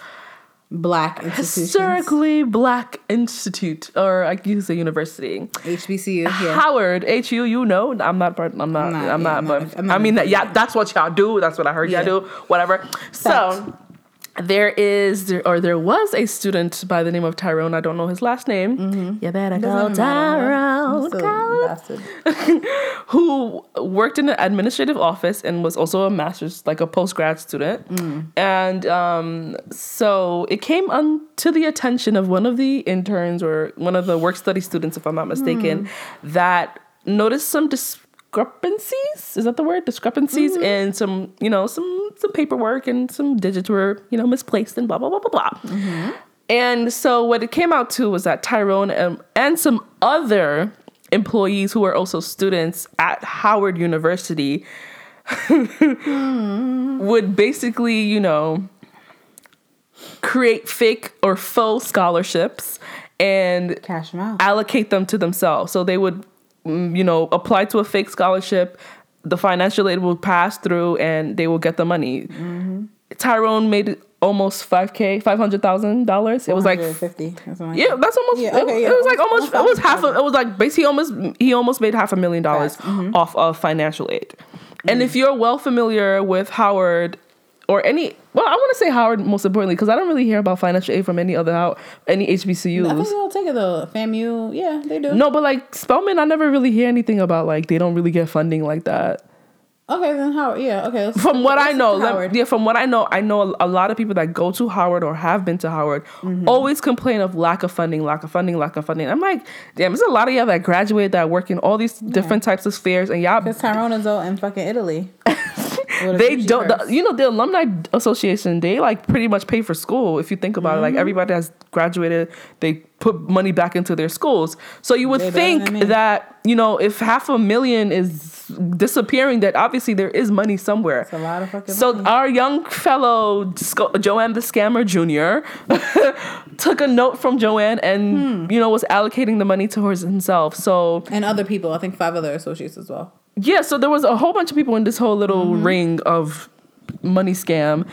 Black institutions. historically black institute, or I can say university. HBCU. Yeah. Howard, HU, you know, I'm not part, I'm not, I'm not, I'm yeah, not, I'm but not- I'm not I mean that, yeah, that's what y'all do. That's what I heard Yeah. y'all do. Whatever. So there is, or there was a student by the name of Tyrone. I don't know his last name. You better go Mm-hmm. Doesn't. Tyrone, I'm still go. Who worked in an administrative office and was also a master's, like a post grad student. Mm. And um, so it came unto the attention of one of the interns or one of the work study students, if I'm not mistaken, Mm. that noticed some discrepancies. Is that the word? Discrepancies Mm-hmm. in some, you know, some some paperwork and some digits were, you know, misplaced and blah blah blah blah blah. Mm-hmm. And so what it came out to was that Tyrone and, and some other employees who were also students at Howard University (laughs) would basically, you know, create fake or faux scholarships and Cash them out. allocate them to themselves. So they would, Mm, you know, apply to a fake scholarship. The financial aid will pass through, and they will get the money. Mm-hmm. Tyrone made almost five k, five hundred thousand dollars. It was like. 150. or Yeah, that's almost. Yeah, it- okay, it, yeah, was like almost-. It was half. Of, it was like basically almost. He almost made half a million dollars Mm-hmm. off of financial aid. And if mm. you're well familiar with Howard or any, well, I want to say Howard most importantly because I don't really hear about financial aid from any other how any HBCUs. I think they'll take it though. FAMU, yeah, they do. No, but like Spelman, I never really hear anything about like they don't really get funding like that. Okay, then Howard. Yeah, okay. From what I know, let- yeah, from what I know, I know a lot of people that go to Howard or have been to Howard Mm-hmm. always complain of lack of funding, lack of funding, lack of funding. I'm like, damn, there's a lot of y'all that graduate that work in all these different types of spheres, and y'all Because Tyrone is out in fucking Italy. (laughs) They don't the, you know the alumni association they like pretty much pay for school. If you think about Mm-hmm. it like everybody has graduated they put money back into their schools. So you would than think that you know if half a million is disappearing that obviously there is money somewhere It's a lot of fucking so money. our young fellow Sco- Joanne the Scammer Jr. (laughs) took a note from Joanne and Hmm. you know was allocating the money towards himself. So and other people. I think five other associates as well. yeah, so there was a whole bunch of people in this whole little Mm-hmm. ring of money scam.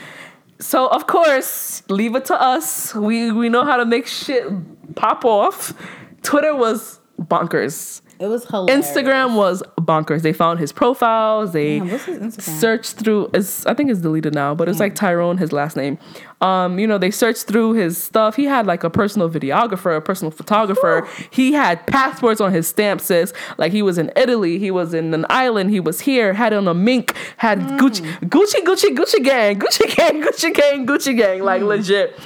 So of course, leave it to us. We we know how to make shit pop off. Twitter was bonkers. It was hilarious. Instagram was bonkers. They found his profiles. They Damn, what's his Instagram? searched through. It's, I think it's deleted now, but it's like Tyrone, his last name. Um, you know, they searched through his stuff. He had like a personal videographer, a personal photographer. He had passports on his stamp, sis. Like he was in Italy, he was in an island, he was here, had on a mink, had mm. Gucci, Gucci, Gucci, Gucci gang, Gucci gang, (laughs) Gucci gang, Gucci gang, like mm. legit.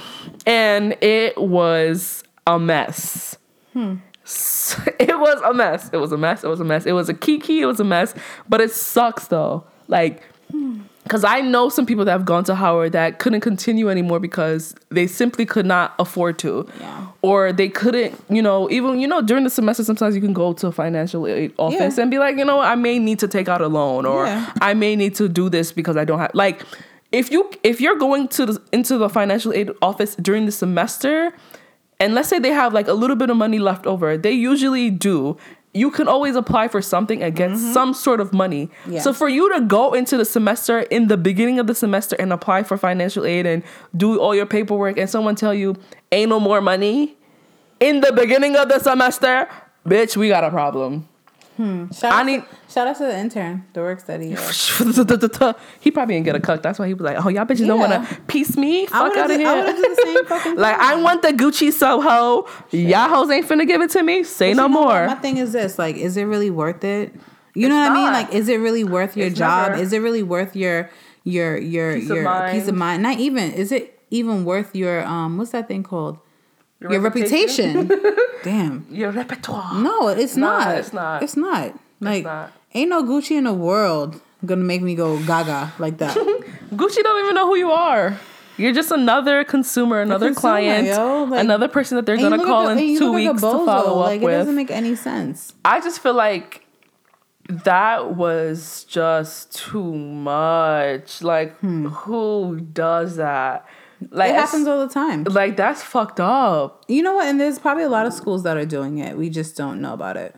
And it was a mess. S- (laughs) It was a mess. It was a mess. It was a mess. It was a kiki. It was a mess. But it sucks though. Like, because I know some people that have gone to Howard that couldn't continue anymore because they simply could not afford to. Yeah. Or they couldn't, you know, even, you know, during the semester, sometimes you can go to a financial aid office Yeah. and be like, you know, I may need to take out a loan or Yeah. I may need to do this because I don't have, like, if you if you're going to the, into the financial aid office during the semester and let's say they have like a little bit of money left over they usually do you can always apply for something and get some sort of money Mm-hmm. Yeah. so for you to go into the semester in the beginning of the semester and apply for financial aid and do all your paperwork and someone tell you ain't no more money in the beginning of the semester bitch we got a problem Shout I out need- to, shout out to the intern, the work study. (laughs) he probably didn't get a cuck. That's why he was like, "Oh, y'all bitches don't want to piece me. Fuck out of I here." same (laughs) Like. I want the Gucci Soho. Y'all hoes ain't finna give it to me. Say But no know what? more. My thing is this: like, is it really worth it? You know It's what I mean? Like, is it really worth your It's job? never. Is it really worth your your your Peace your mind. peace of mind? Not even. Is it even worth your um? What's that thing called? Your Your, reputation? reputation. (laughs) Damn. Your repertoire. No, it's not. it's not. It's not. Like, not. ain't no Gucci in the world gonna make me go gaga like that. (laughs) Gucci don't even know who you are. You're just another consumer, another consumer, client. Like- another person that they're gonna call like a- in two like weeks to follow up Like, it with. doesn't make any sense. I just feel like that was just too much. Like, hmm. who does that? Like. It happens all the time. like that's fucked up. You know what? And there's probably a lot of schools that are doing it. We just don't know about it.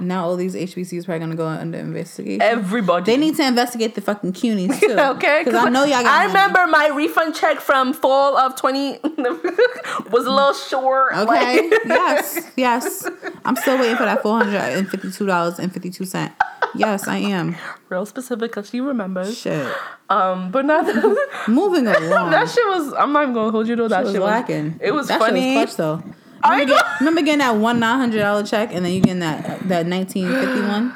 Now all these HBCUs probably gonna go under investigation. Everybody. they need to investigate the fucking CUNYs too. (laughs) okay, because I know y'all. Got I money. remember my refund check from fall of twenty (laughs) was a little short. Okay. Like, (laughs) yes. Yes. I'm still waiting for that four hundred and fifty-two dollars and fifty-two cent. Yes, I am. real specific because she remembers. Shit. Um, but not Moving along. that shit was. I'm not even gonna hold you to that Shit was shit. lacking. it was that funny. Shit was clutch though. I Remember, get- remember getting that one nine hundred dollar check and then you getting that that nineteen fifty one.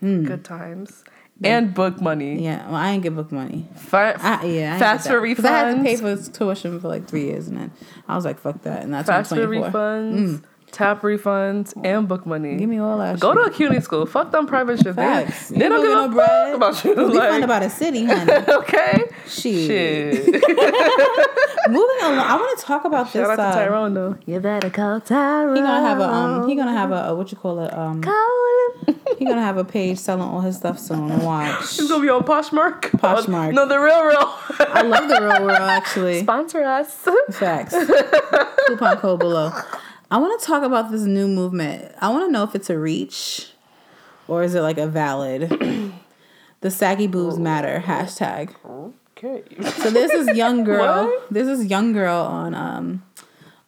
Good times and book money. Yeah, well, I ain't get book money. Fa- I, yeah, I FAFSA refunds. I had to pay for tuition for like three years, and then I was like, "Fuck that!" And that's FAFSA 24. refunds, tap refunds, and book money. Mm. Give me all that. Go shit. to a CUNY school. Fuck them private shit. They, Facts. they You don't don't give a no bread. fuck about you. We (laughs) like, find about a city, honey. (laughs) okay. Shit. Shit. (laughs) Moving along, I want to talk about Shout this. out to uh, Tyrone though. You better call Tyrone. He gonna have a um. He gonna have a, a what you call it um. Call him. He gonna have a page selling all his stuff soon. Watch. He's gonna be on Poshmark. Poshmark. No, the real real. I love the real world actually. Sponsor us. Facts. Coupon code below. I want to talk about this new movement. I want to know if it's a reach or is it like a valid. (clears throat) the saggy boobs matter hashtag. Okay. So this is young (laughs) girl. What? This young girl on um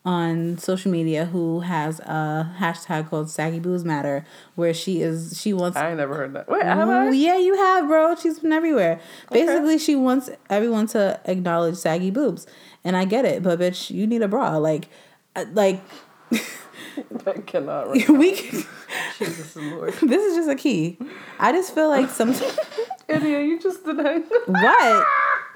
on social media who has a hashtag called saggy boobs matter where she is she wants I never heard that. Wait, have I? yeah, you have, bro. She's been everywhere. Basically, she wants everyone to acknowledge saggy boobs, and I get it, but bitch, you need a bra. Like, uh, like (laughs) I cannot. (laughs) Right. we. can- Jesus Lord. this is just a key. I just feel like some Idiot, you just denied. what,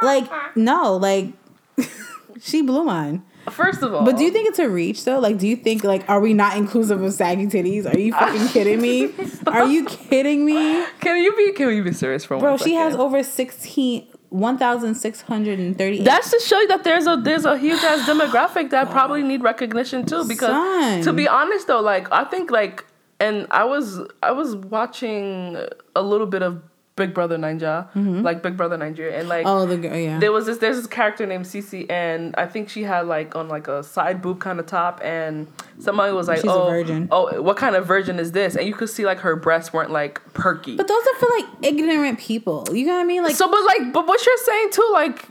like no, like (laughs) she blew mine. First of all, But do you think it's a reach though? Like, do you think like are we not inclusive of saggy titties? Are you fucking (laughs) kidding me? Are you kidding me, can you be can you be serious for bro? one She has over sixteen. 1638 That's to show you that there's a there's a huge ass demographic that probably need recognition too. Because Son. to be honest though, like I think like and I was I was watching a little bit of Big Brother Ninja, mm-hmm. like Big Brother Nigeria, and like Oh, the girl, oh, yeah. there was this there's this character named CeeC and I think she had like on like a side boob kind of top and somebody was like She's oh oh what kind of virgin is this and you could see like her breasts weren't like perky but those are for like ignorant people. You know what I mean? Like, so but like but what you're saying too like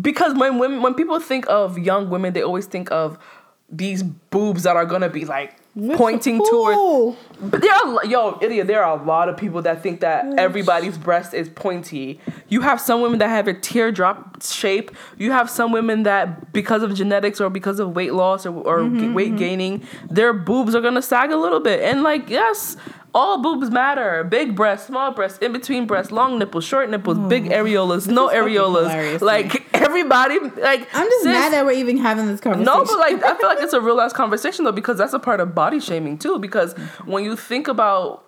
because when women when people think of young women they always think of these boobs that are gonna be like pointing towards but there are yo idiot there are a lot of people that think that everybody's breast is pointy. You have some women that have a teardrop shape. You have some women that because of genetics or because of weight loss or, or Mm-hmm, weight gaining their boobs are gonna sag a little bit. And like yes All boobs matter. Big breasts, small breasts, in between breasts, long nipples, short nipples, big oh. areolas, no areolas. Like everybody, like I'm just sis, mad that we're even having this conversation. no, but like I feel like (laughs) it's a real ass conversation though because that's a part of body shaming too. Because when you think about,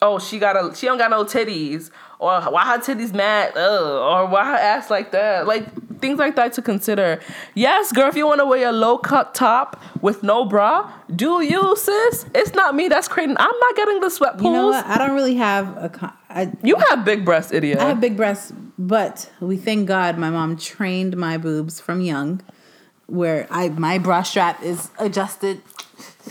oh, she got a she don't got no titties, or why her titties mad, Ugh, or why her ass like that, like things like that to consider. Yes, girl, if you want to wear a low cut top with no bra, do you, sis? It's not me that's creating. I'm not getting the sweat pools. you know what? I don't really have a. Con- I, You have big breasts, idiot. I have big breasts, but we thank God my mom trained my boobs from young, where I my bra strap is adjusted. (laughs)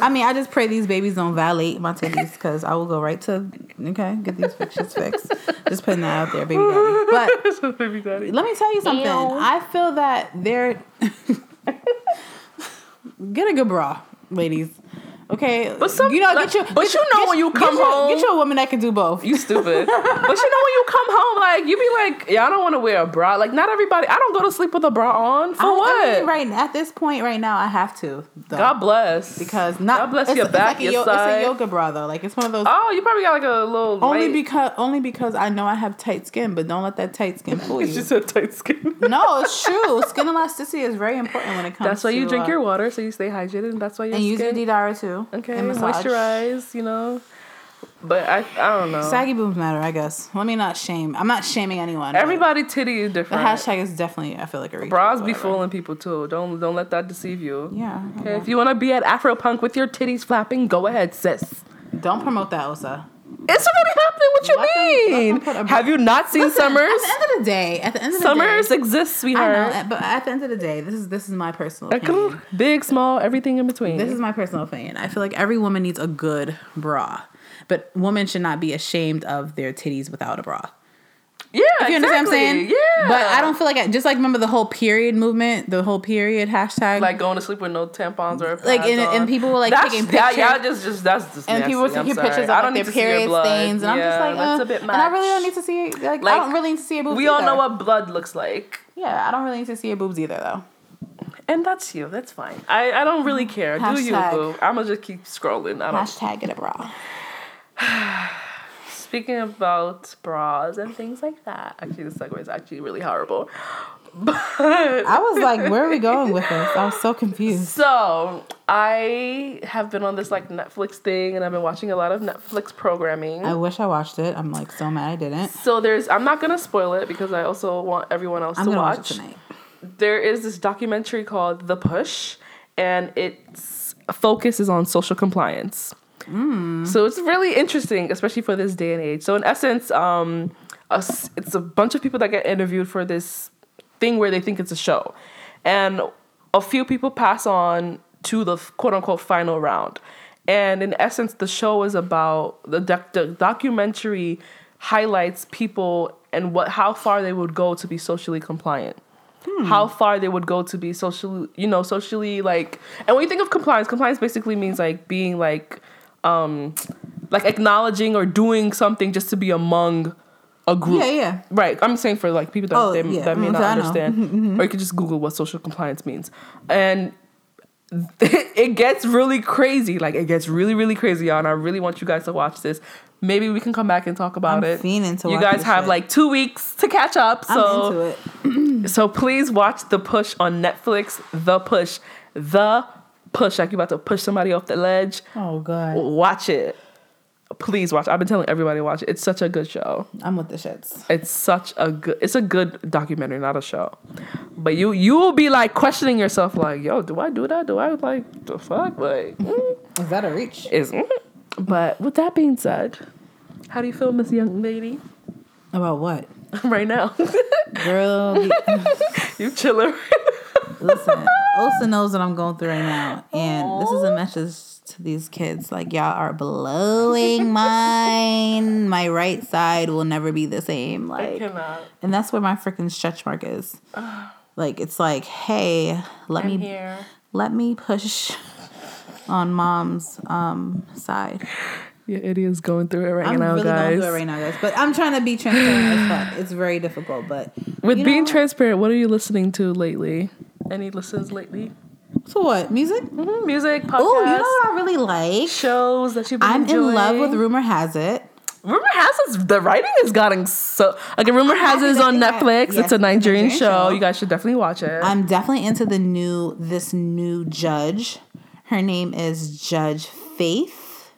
I mean, I just pray these babies don't violate my titties because I will go right to okay get these fixtures fixed. Just putting that out there, baby daddy. But (laughs) Baby daddy. let me tell you something. Ew. I feel that they're (laughs) get a good bra, ladies. Okay, But some- you know, like- get your, but get you know get- when you get come your- home- get you a woman that can do both. You stupid. but you know when you come home, like you be like, yeah, I don't want to wear a bra. Like not everybody. I don't go to sleep with a bra on. For I- I what? mean, right at this point, right now, I have to. Though, God bless. because not God bless your back, like your yo- side. It's a yoga bra though. Like it's one of those. Oh, you probably got like a little only light- because only because I know I have tight skin, but don't let that tight skin fool you. She said tight skin. (laughs) no, it's (laughs) true. Skin elasticity is very important when it comes. To That's why you to, drink uh, your water, so you stay hydrated, and that's why your and use your skin. D-Dara too. okay, and massage. moisturize. You know, but I I don't know. Saggy boobs matter, I guess. Let me not shame. I'm not shaming anyone. Everybody titty is different. The hashtag is definitely. I feel like a reach, Bras but be fooling people too. Don't don't let that deceive you. Yeah. Okay, okay. if you want to be at Afropunk with your titties flapping, go ahead, sis. Don't promote that, Osa. It's already happening. What you Let them- mean? them Have you not seen Listen, Summers? At the end of the day, at the end of the Summers day, exists, I sweetheart. know, but at the end of the day, this is this is my personal opinion. Big, small, everything in between. This is my personal opinion. I feel like every woman needs a good bra, but women should not be ashamed of their titties without a bra. Yeah, if You understand what I'm saying? Yeah, But I don't feel like I, just like remember the whole period movement, the whole period hashtag. like going to sleep with no tampons or Like, pads and- and people were, like, That's- taking yeah, pictures. Yeah, just just that's just and nasty. people were I'm taking sorry. pictures of I like, don't their need to see period blood. stains, and I'm just Yeah, like, that's uh, a bit and I really don't need to see. Like, Like, I don't really need to see your boobs. We all either. know what blood looks like. Yeah, I don't really need to see your boobs either, though. And that's you. That's fine. I, I don't really care. Do you, boo? I'm gonna just keep scrolling. I don't. Hashtag get a bra. (sighs) (sighs) Speaking about bras and things like that, actually, the segue is actually really horrible. (laughs) But I was like, where are we going with this? I was so confused. so I have been on this like Netflix thing, and I've been watching a lot of Netflix programming. I wish I watched it. I'm like so mad I didn't. so there's, I'm not gonna spoil it because I also want everyone else I'm to watch, watch. tonight. there is this documentary called The Push, and its focus is on social compliance. So it's really interesting, especially for this day and age. So in essence, um, a it's a bunch of people that get interviewed for this thing where they think it's a show, and a few people pass on to the quote unquote final round. And in essence, the show is about the, doc- the documentary highlights people and what how far they would go to be socially compliant how far they would go to be socially, you know, socially like. And when you think of compliance, compliance basically means like being like, um, like acknowledging or doing something just to be among a group. Yeah, yeah. Right. I'm saying for like people that, Oh, they, yeah. that may Mm, not I know. understand, or you could just Google what social compliance means, and (laughs) it gets really crazy. Like it gets really, really crazy, y'all. And I really want you guys to watch this. Maybe we can come back and talk about I'm it. you guys have shit. like two weeks to catch up. So I'm into it. (clears throat) so please watch The Push on Netflix. The Push. The Push. Like you about to push somebody off the ledge. Oh god, Watch it. Please watch. I've been telling everybody to watch it. It's such a good show. I'm with the shits. It's such a good it's a good documentary, not a show. But you you will be like questioning yourself like, yo, do I do that? Do I like the fuck? Like (laughs) mm, Is that a reach? is mm. But with that being said, how do you feel, Miss Young Lady? About what, (laughs) right now. (laughs) girl? you- you chilling. Listen, Osa knows what I'm going through right now, and this is a message to these kids. Like y'all are blowing mine. My right side will never be the same. Like, cannot. and that's where my freaking stretch mark is. (sighs) Like it's like, hey, let I'm me here. let me push on mom's um side. Yeah, Idiot's going through it right I'm now, really guys. going through it right now, guys. But I'm trying to be transparent as fuck. It's very difficult, but With being know, transparent, what are you listening to lately? Any listens lately? So what? Music? Mhm, Music, podcasts, Oh, you know what I really like? shows that you've been I'm in love with? Rumor Has It. Rumor has it. The writing is getting so. Okay, Rumor has it is on think I- Netflix. yes, it's a Nigerian, Nigerian show. show. You guys should definitely watch it. I'm definitely into the new this new judge. Her name is Judge Faith.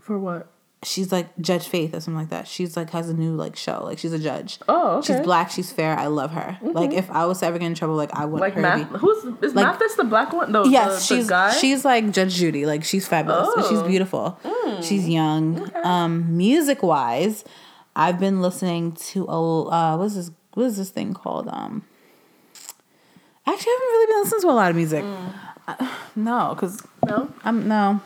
For what? She's like Judge Faith or something like that. She's like has a new like show. Like she's a judge. Oh, okay. She's black. She's fair. I love her. Like if I was to ever get in trouble, like I want Like her Math. to be. Who's is Like- Mathis the black one? No. Yes, the, the she's guy. she's like Judge Judy. Like she's fabulous. and She's Oh. beautiful. She's young. Um, music wise, I've been listening to a uh, what's this what is this thing called? Um, actually, I haven't really been listening to a lot of music. Uh, no, because no. I'm no Okay.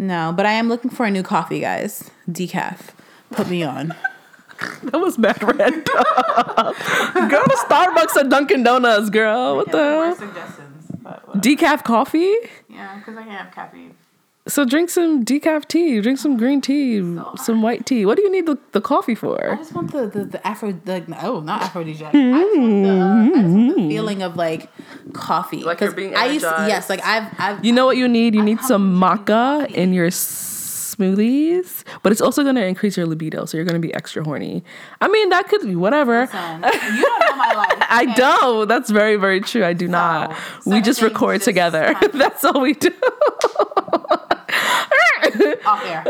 No, but I am looking for a new coffee, guys. Decaf, put me on. (laughs) That was bad red. girl to Starbucks or Dunkin' Donuts, girl. What the hell? Decaf coffee? Yeah, because I can't have caffeine. So drink some decaf tea, drink some green tea, some white tea. What do you need the, the coffee for? I just want the the, the Afro the oh not aphrodisiac. I just want the, uh, I just want the feeling of like coffee. Like you're 'Cause being I used energized. yes, like I've I've You know what you need? You need come some maca in your smoothies, but it's also going to increase your libido, so you're going to be extra horny. I mean, that could be whatever. Son, you don't know my life. (laughs) I don't. That's very, very true. I do not. We just record just together. (laughs) That's all we do. (laughs) Off air.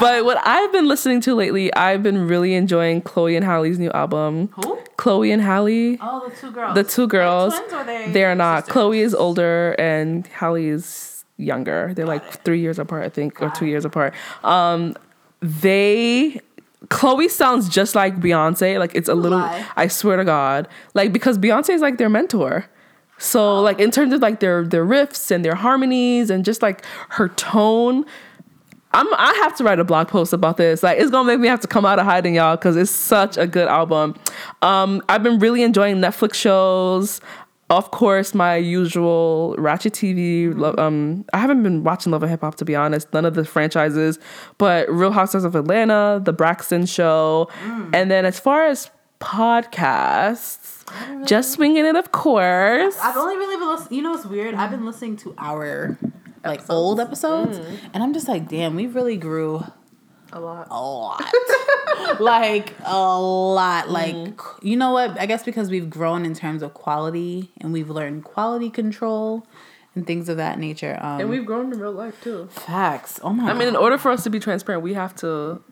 but what I've been listening to lately, I've been really enjoying Chloe and Halle's new album. Who? Chloe and Halle. Oh, the two girls. The two girls. Are they they? They're not. sisters? Chloe is older and Halle is younger. They're like three years apart, I think, or two years apart. Um, they Chloe sounds just like Beyonce. Like it's a little. lie. I swear to God, like because Beyonce is like their mentor. So like in terms of like their their riffs and their harmonies and just like her tone. I'm, I have to write a blog post about this. Like, it's gonna make me have to come out of hiding, y'all, because it's such a good album. Um, I've been really enjoying Netflix shows. Of course, my usual Ratchet TV. lo- mm-hmm. Um, I haven't been watching Love and Hip Hop to be honest. None of the franchises, but Real Housewives of Atlanta, The Braxton Show, mm. and then as far as podcasts, just swinging it, of course. I've only really been listening. You know, it's weird? I've been listening to our like old episodes, mm. and I'm just like, damn, we really grew A lot. a lot. (laughs) like a lot. Like Mm-hmm. you know what? I guess because we've grown in terms of quality and we've learned quality control and things of that nature. Um, And we've grown in real life too. facts. Oh my. I mean, in order for us to be transparent, we have to,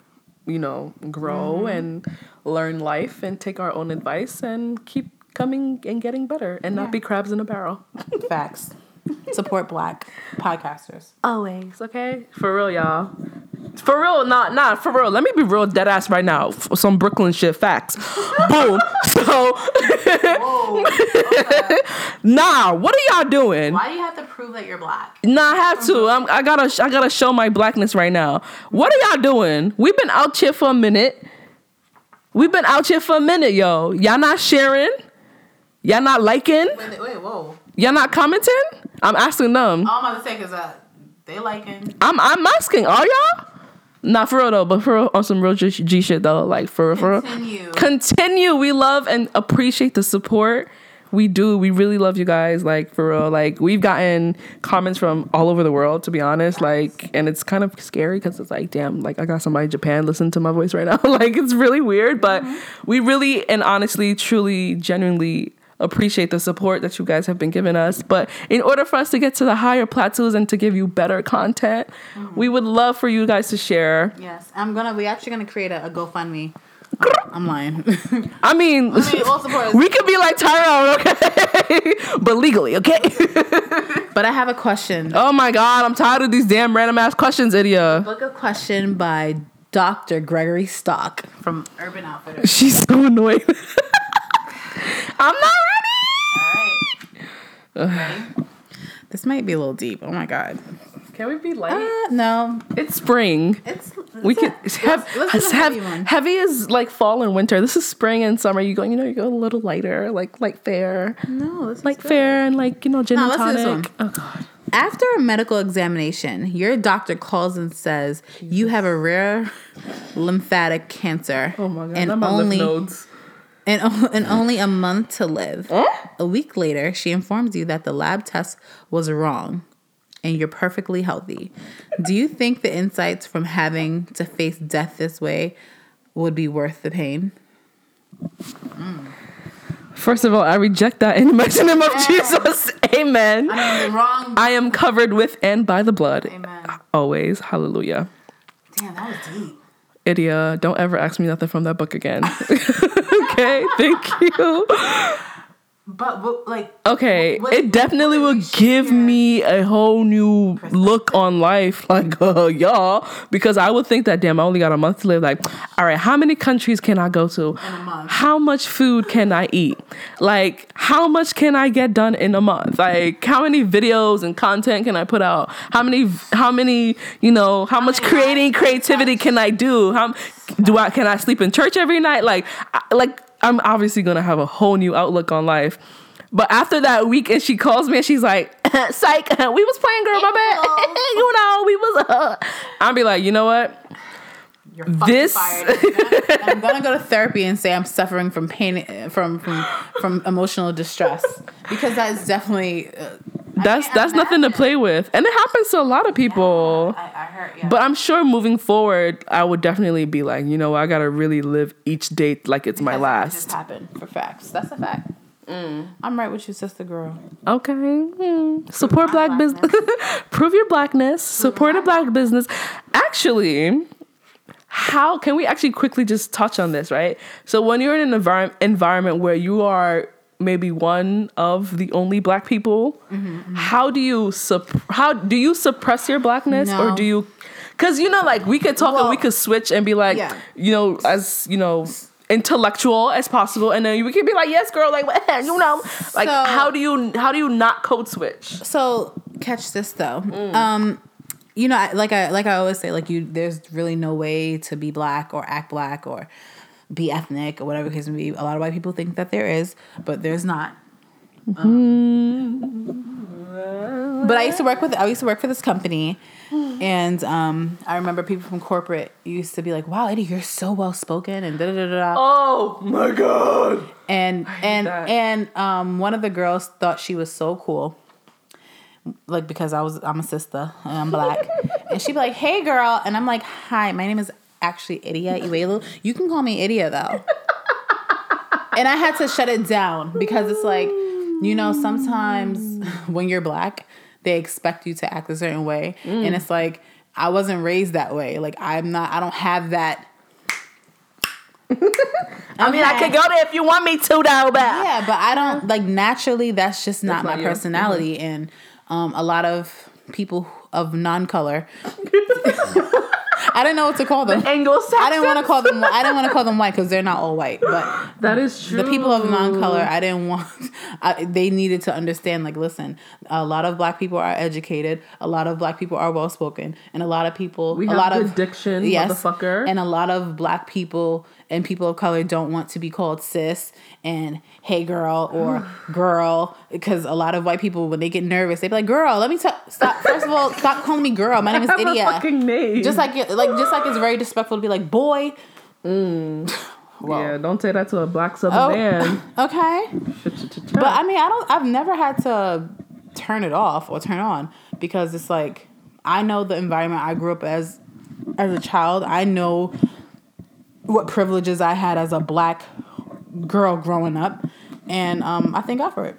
you know, grow and learn life and take our own advice and keep coming and getting better and Yeah. not be crabs in a barrel. facts. Support black podcasters. Always, okay? For real, y'all. For real, not not for real. Let me be real dead ass right now. F- Some Brooklyn shit facts. (laughs) Boom. So (laughs) nah, what are y'all doing? Why do you have to prove that you're black? Nah, I have to. I'm, I gotta. I gotta show my blackness right now. What are y'all doing? We've been out here for a minute. We've been out here for a minute, yo. Y'all not sharing. Y'all not liking. Wait, wait, whoa. Y'all not commenting. I'm asking them. All I'm about to say is that uh, they liking. I'm. I'm asking. Are y'all? Not for real though, but for real, on some real G, G shit though. Like for real, for real. Continue. Continue. We love and appreciate the support. We do. We really love you guys. Like for real. Like we've gotten comments from all over the world. To be honest, like, and it's kind of scary because it's like, damn, like I got somebody in Japan listening to my voice right now. (laughs) like it's really weird, but mm-hmm. we really and honestly, truly, genuinely appreciate the support that you guys have been giving us. But in order for us to get to the higher plateaus and to give you better content, mm-hmm. we would love for you guys to share. Yes, I'm gonna. We actually gonna create a, a GoFundMe. (laughs) I'm lying. I mean, (laughs) I mean, all support is- we could be like Tyrone, okay? (laughs) but legally, okay? but I have a question. oh my god, I'm tired of these damn random ass questions, Idia. Book a question by Dr. Gregory Stock from Urban Outfitters. She's so annoying. I'm not ready. All right. This might be a little deep. Oh my god. Can we be light? Uh, no, it's spring. it's We can let's, have, let's have heavy one. heavy is like fall and winter. This is spring and summer. You go, you know, you go a little lighter, like light fair, No, this is like fair and like you know gin No, and let's do this tonic. Oh god. After a medical examination, your doctor calls and says you have a rare lymphatic cancer, Oh my god. and only nodes. And, and mm. only a month to live. Eh? A week later, she informs you that the lab test was wrong and you're perfectly healthy. Do you think the insights from having to face death this way would be worth the pain? Mm. First of all, I reject that in the mighty name of Jesus. Amen. I wrong. I am covered with and by the blood. Amen. Always. Hallelujah. Damn, that was deep. Idia, don't ever ask me nothing from that book again. (laughs) okay, thank you. But, but like, Okay, What- it what- definitely what will give me a whole new look on life, (laughs) like uh, y'all, because I would think that damn, I only got a month to live. Like, all right, how many countries can I go to? In a month. How much food can I eat? Like, how much can I get done in a month? Like, how many videos and content can I put out? How many? How many? You know, how much creating lives creativity can I do? How do I? Can I sleep in church every night? Like, I, like I'm obviously gonna have a whole new outlook on life. But after that week, and she calls me and she's like, (laughs) "Psych, (laughs) we was playing, girl, my bad. (laughs) you know, we was." Uh. I'd be like, you know what? You're fucking This-. (laughs) I'm gonna go to therapy and say I'm suffering from pain, from from from emotional distress because that's definitely. Uh, That's that's nothing to play with, and it happens to a lot of people. I, I heard. Yeah. But I'm sure moving forward, I would definitely be like, you know, I gotta really live each day like it's my Because it just last. happened for facts. That's a fact. I'm right with you, sister girl. Okay. Hmm. Support my black business. (laughs) Prove your blackness. Support a black business. Actually, how can we actually quickly just touch on this, right? So when you're in an envir- environment where you are maybe one of the only black people, how do you sup- how do you suppress your blackness or do you cuz you know like we could talk and we could switch and be like, yeah. you know, as, you know, intellectual as possible and then we could be like, "Yes, girl, like (laughs) you know, like So- how do you how do you not code switch? So catch this though. Um, you know, like I like I always say, like you, there's really no way to be black or act black or be ethnic or whatever case may be. A lot of white people think that there is, but there's not. Um, but I used to work with I used to work for this company, and um, I remember people from corporate used to be like, "Wow, Eddie, you're so well spoken," and da da da da. Oh my god. and and that. and um one of the girls thought she was so cool like because i was i'm a sister and i'm black and she'd be like hey girl and i'm like hi my name is actually idia iwelu you can call me idia though and i had to shut it down because it's like you know sometimes when you're black they expect you to act a certain way and it's like i wasn't raised that way like i'm not i don't have that (laughs) I mean, I Okay. could go there if you want me to, though, but Yeah, but I don't like naturally. That's just not That's not my you. personality, mm-hmm. and um, a lot of people of non-color. (laughs) I didn't know what to call them. Anglo-Saxons. I didn't want to call them. I didn't want to call them white because they're not all white. But That is true. the people of non-color, I didn't want. I, they needed to understand. Like, listen, a lot of black people are educated. A lot of black people are well spoken, and a lot of people. We a have lot of diction, motherfucker. And a lot of black people and people of color don't want to be called cis and hey girl or girl because a lot of white people when they get nervous they be like girl let me talk stop first of all stop calling me girl. My name is Idia fucking name. just like it- like just like it's very disrespectful to be like boy. Mm. (sighs) Well, yeah, don't say that to a black southern Oh. man. (laughs) okay. But I mean I don't I've never had to turn it off or turn on because it's like I know the environment I grew up as as a child. I know what privileges I had as a black girl growing up and um I thank God for it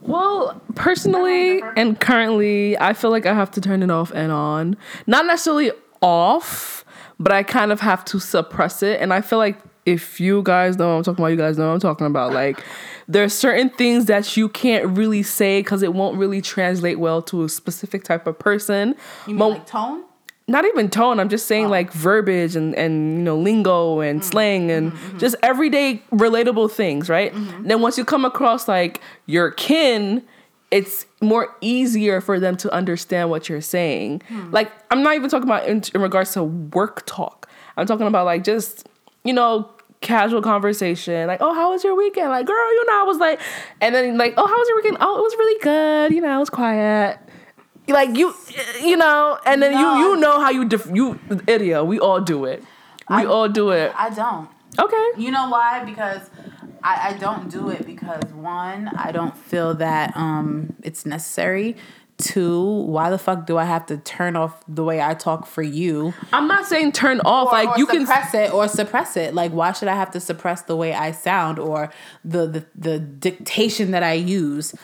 Well, personally and currently, I feel like I have to turn it off and on. Not necessarily off, but I kind of have to suppress it. And I feel like if you guys know what I'm talking about, you guys know what I'm talking about. Like, there are certain things that you can't really say because it won't really translate well to a specific type of person. you mean Mo- like tone not even tone i'm just saying oh. like verbiage and and you know lingo and mm. slang and mm-hmm, mm-hmm. just everyday relatable things right? Mm-hmm. Then once you come across like your kin it's more easier for them to understand what you're saying. Hmm. Like i'm not even talking about in, in regards to work talk. I'm talking about like just you know casual conversation like oh how was your weekend? Like girl you know i was like and then like oh how was your weekend? Oh it was really good. You know it was quiet like you you know and then No. you you know how you def- you idiot we all do it we I- all do it I don't okay You know why? Because I, I don't do it because one, I don't feel that um it's necessary. Two, why the fuck do I have to turn off the way I talk for you? I'm not saying turn off. Or- like or you can. suppress it or suppress it. Like why should I have to suppress the way I sound or the the, the dictation that I use?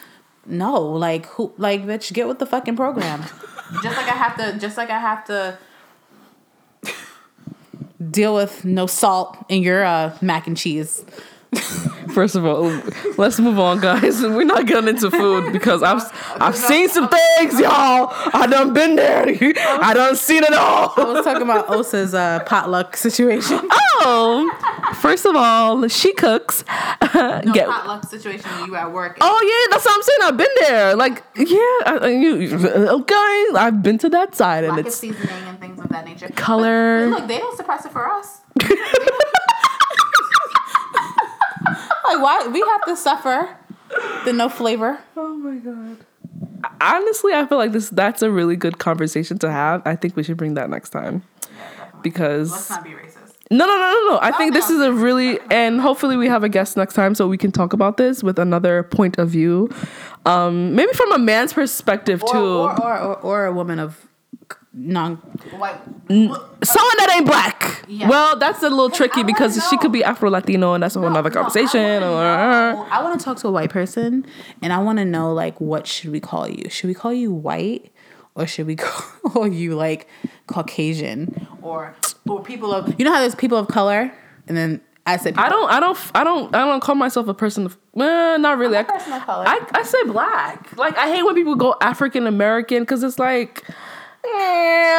No, like who like bitch, get with the fucking program. (laughs) just like I have to just like I have to deal with no salt in your uh, mac and cheese. (laughs) First of all, let's move on, guys. (laughs) We're not getting into food because I've I've seen some things, y'all. I done been there. (laughs) I done seen it all. I was talking about Osa's uh, potluck situation. (laughs) Oh, first of all, she cooks. No Get- potluck situation when you at work. Oh yeah, that's what I'm saying. I've been there. Like, yeah, I, I- you, okay. I've been to that side, and lack of it's seasoning and things of that nature. Color. But look, they don't suppress it for us. Like why we have to suffer the no flavor? Oh my god. Honestly, I feel like this that's a really good conversation to have. I think we should bring that next time. Because not be racist. no, no, no, no, no. I think this is a really and hopefully we have a guest next time so we can talk about this with another point of view. Um maybe from a man's perspective Or, too. or, or, or, or a woman of non white. Someone that ain't black. Yeah. Well, that's a little tricky I wanna because she could be Afro Latino and that's a whole nother conversation. or, uh, I want to talk to a white person, and I want to know like what should we call you? Should we call you white, or should we (laughs) call you like Caucasian, or or people of you know how there's people of color, and then I said I don't, I don't, I don't, I don't call myself a person of. Well, not really. I'm a I- person of color. I, I say black. Like I hate when people go African American because it's like, eh,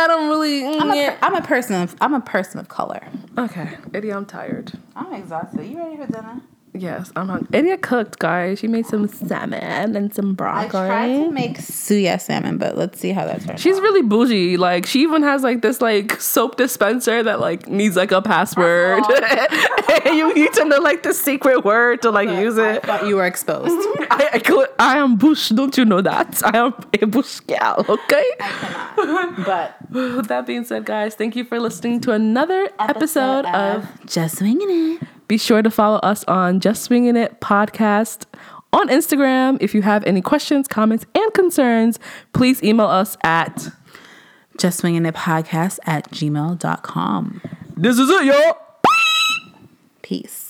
I don't really. I'm a, per- I'm a person of I'm a person of color. okay, Eddie, I'm tired. I'm exhausted. You ready for dinner? Yes, I'm hungry. Eddie cooked, guys. She made some salmon and some broccoli. I tried to make suya salmon, but let's see how that turns. She's out. really bougie. Like she even has like this like soap dispenser that like needs like a password. (laughs) you need to know like the secret word to like use I it. thought you were exposed. (laughs) I, I, I am bush. Don't you know that? I am a bush gal. Okay. I cannot. But (laughs) With that being said, guys, thank you for listening to another episode, of. Just Swinging It. Be sure to follow us on Just Swinging It podcast on Instagram. If you have any questions, comments, and concerns, please email us at. Just Swinging It podcast at gmail.com. This is it, y'all. Peace.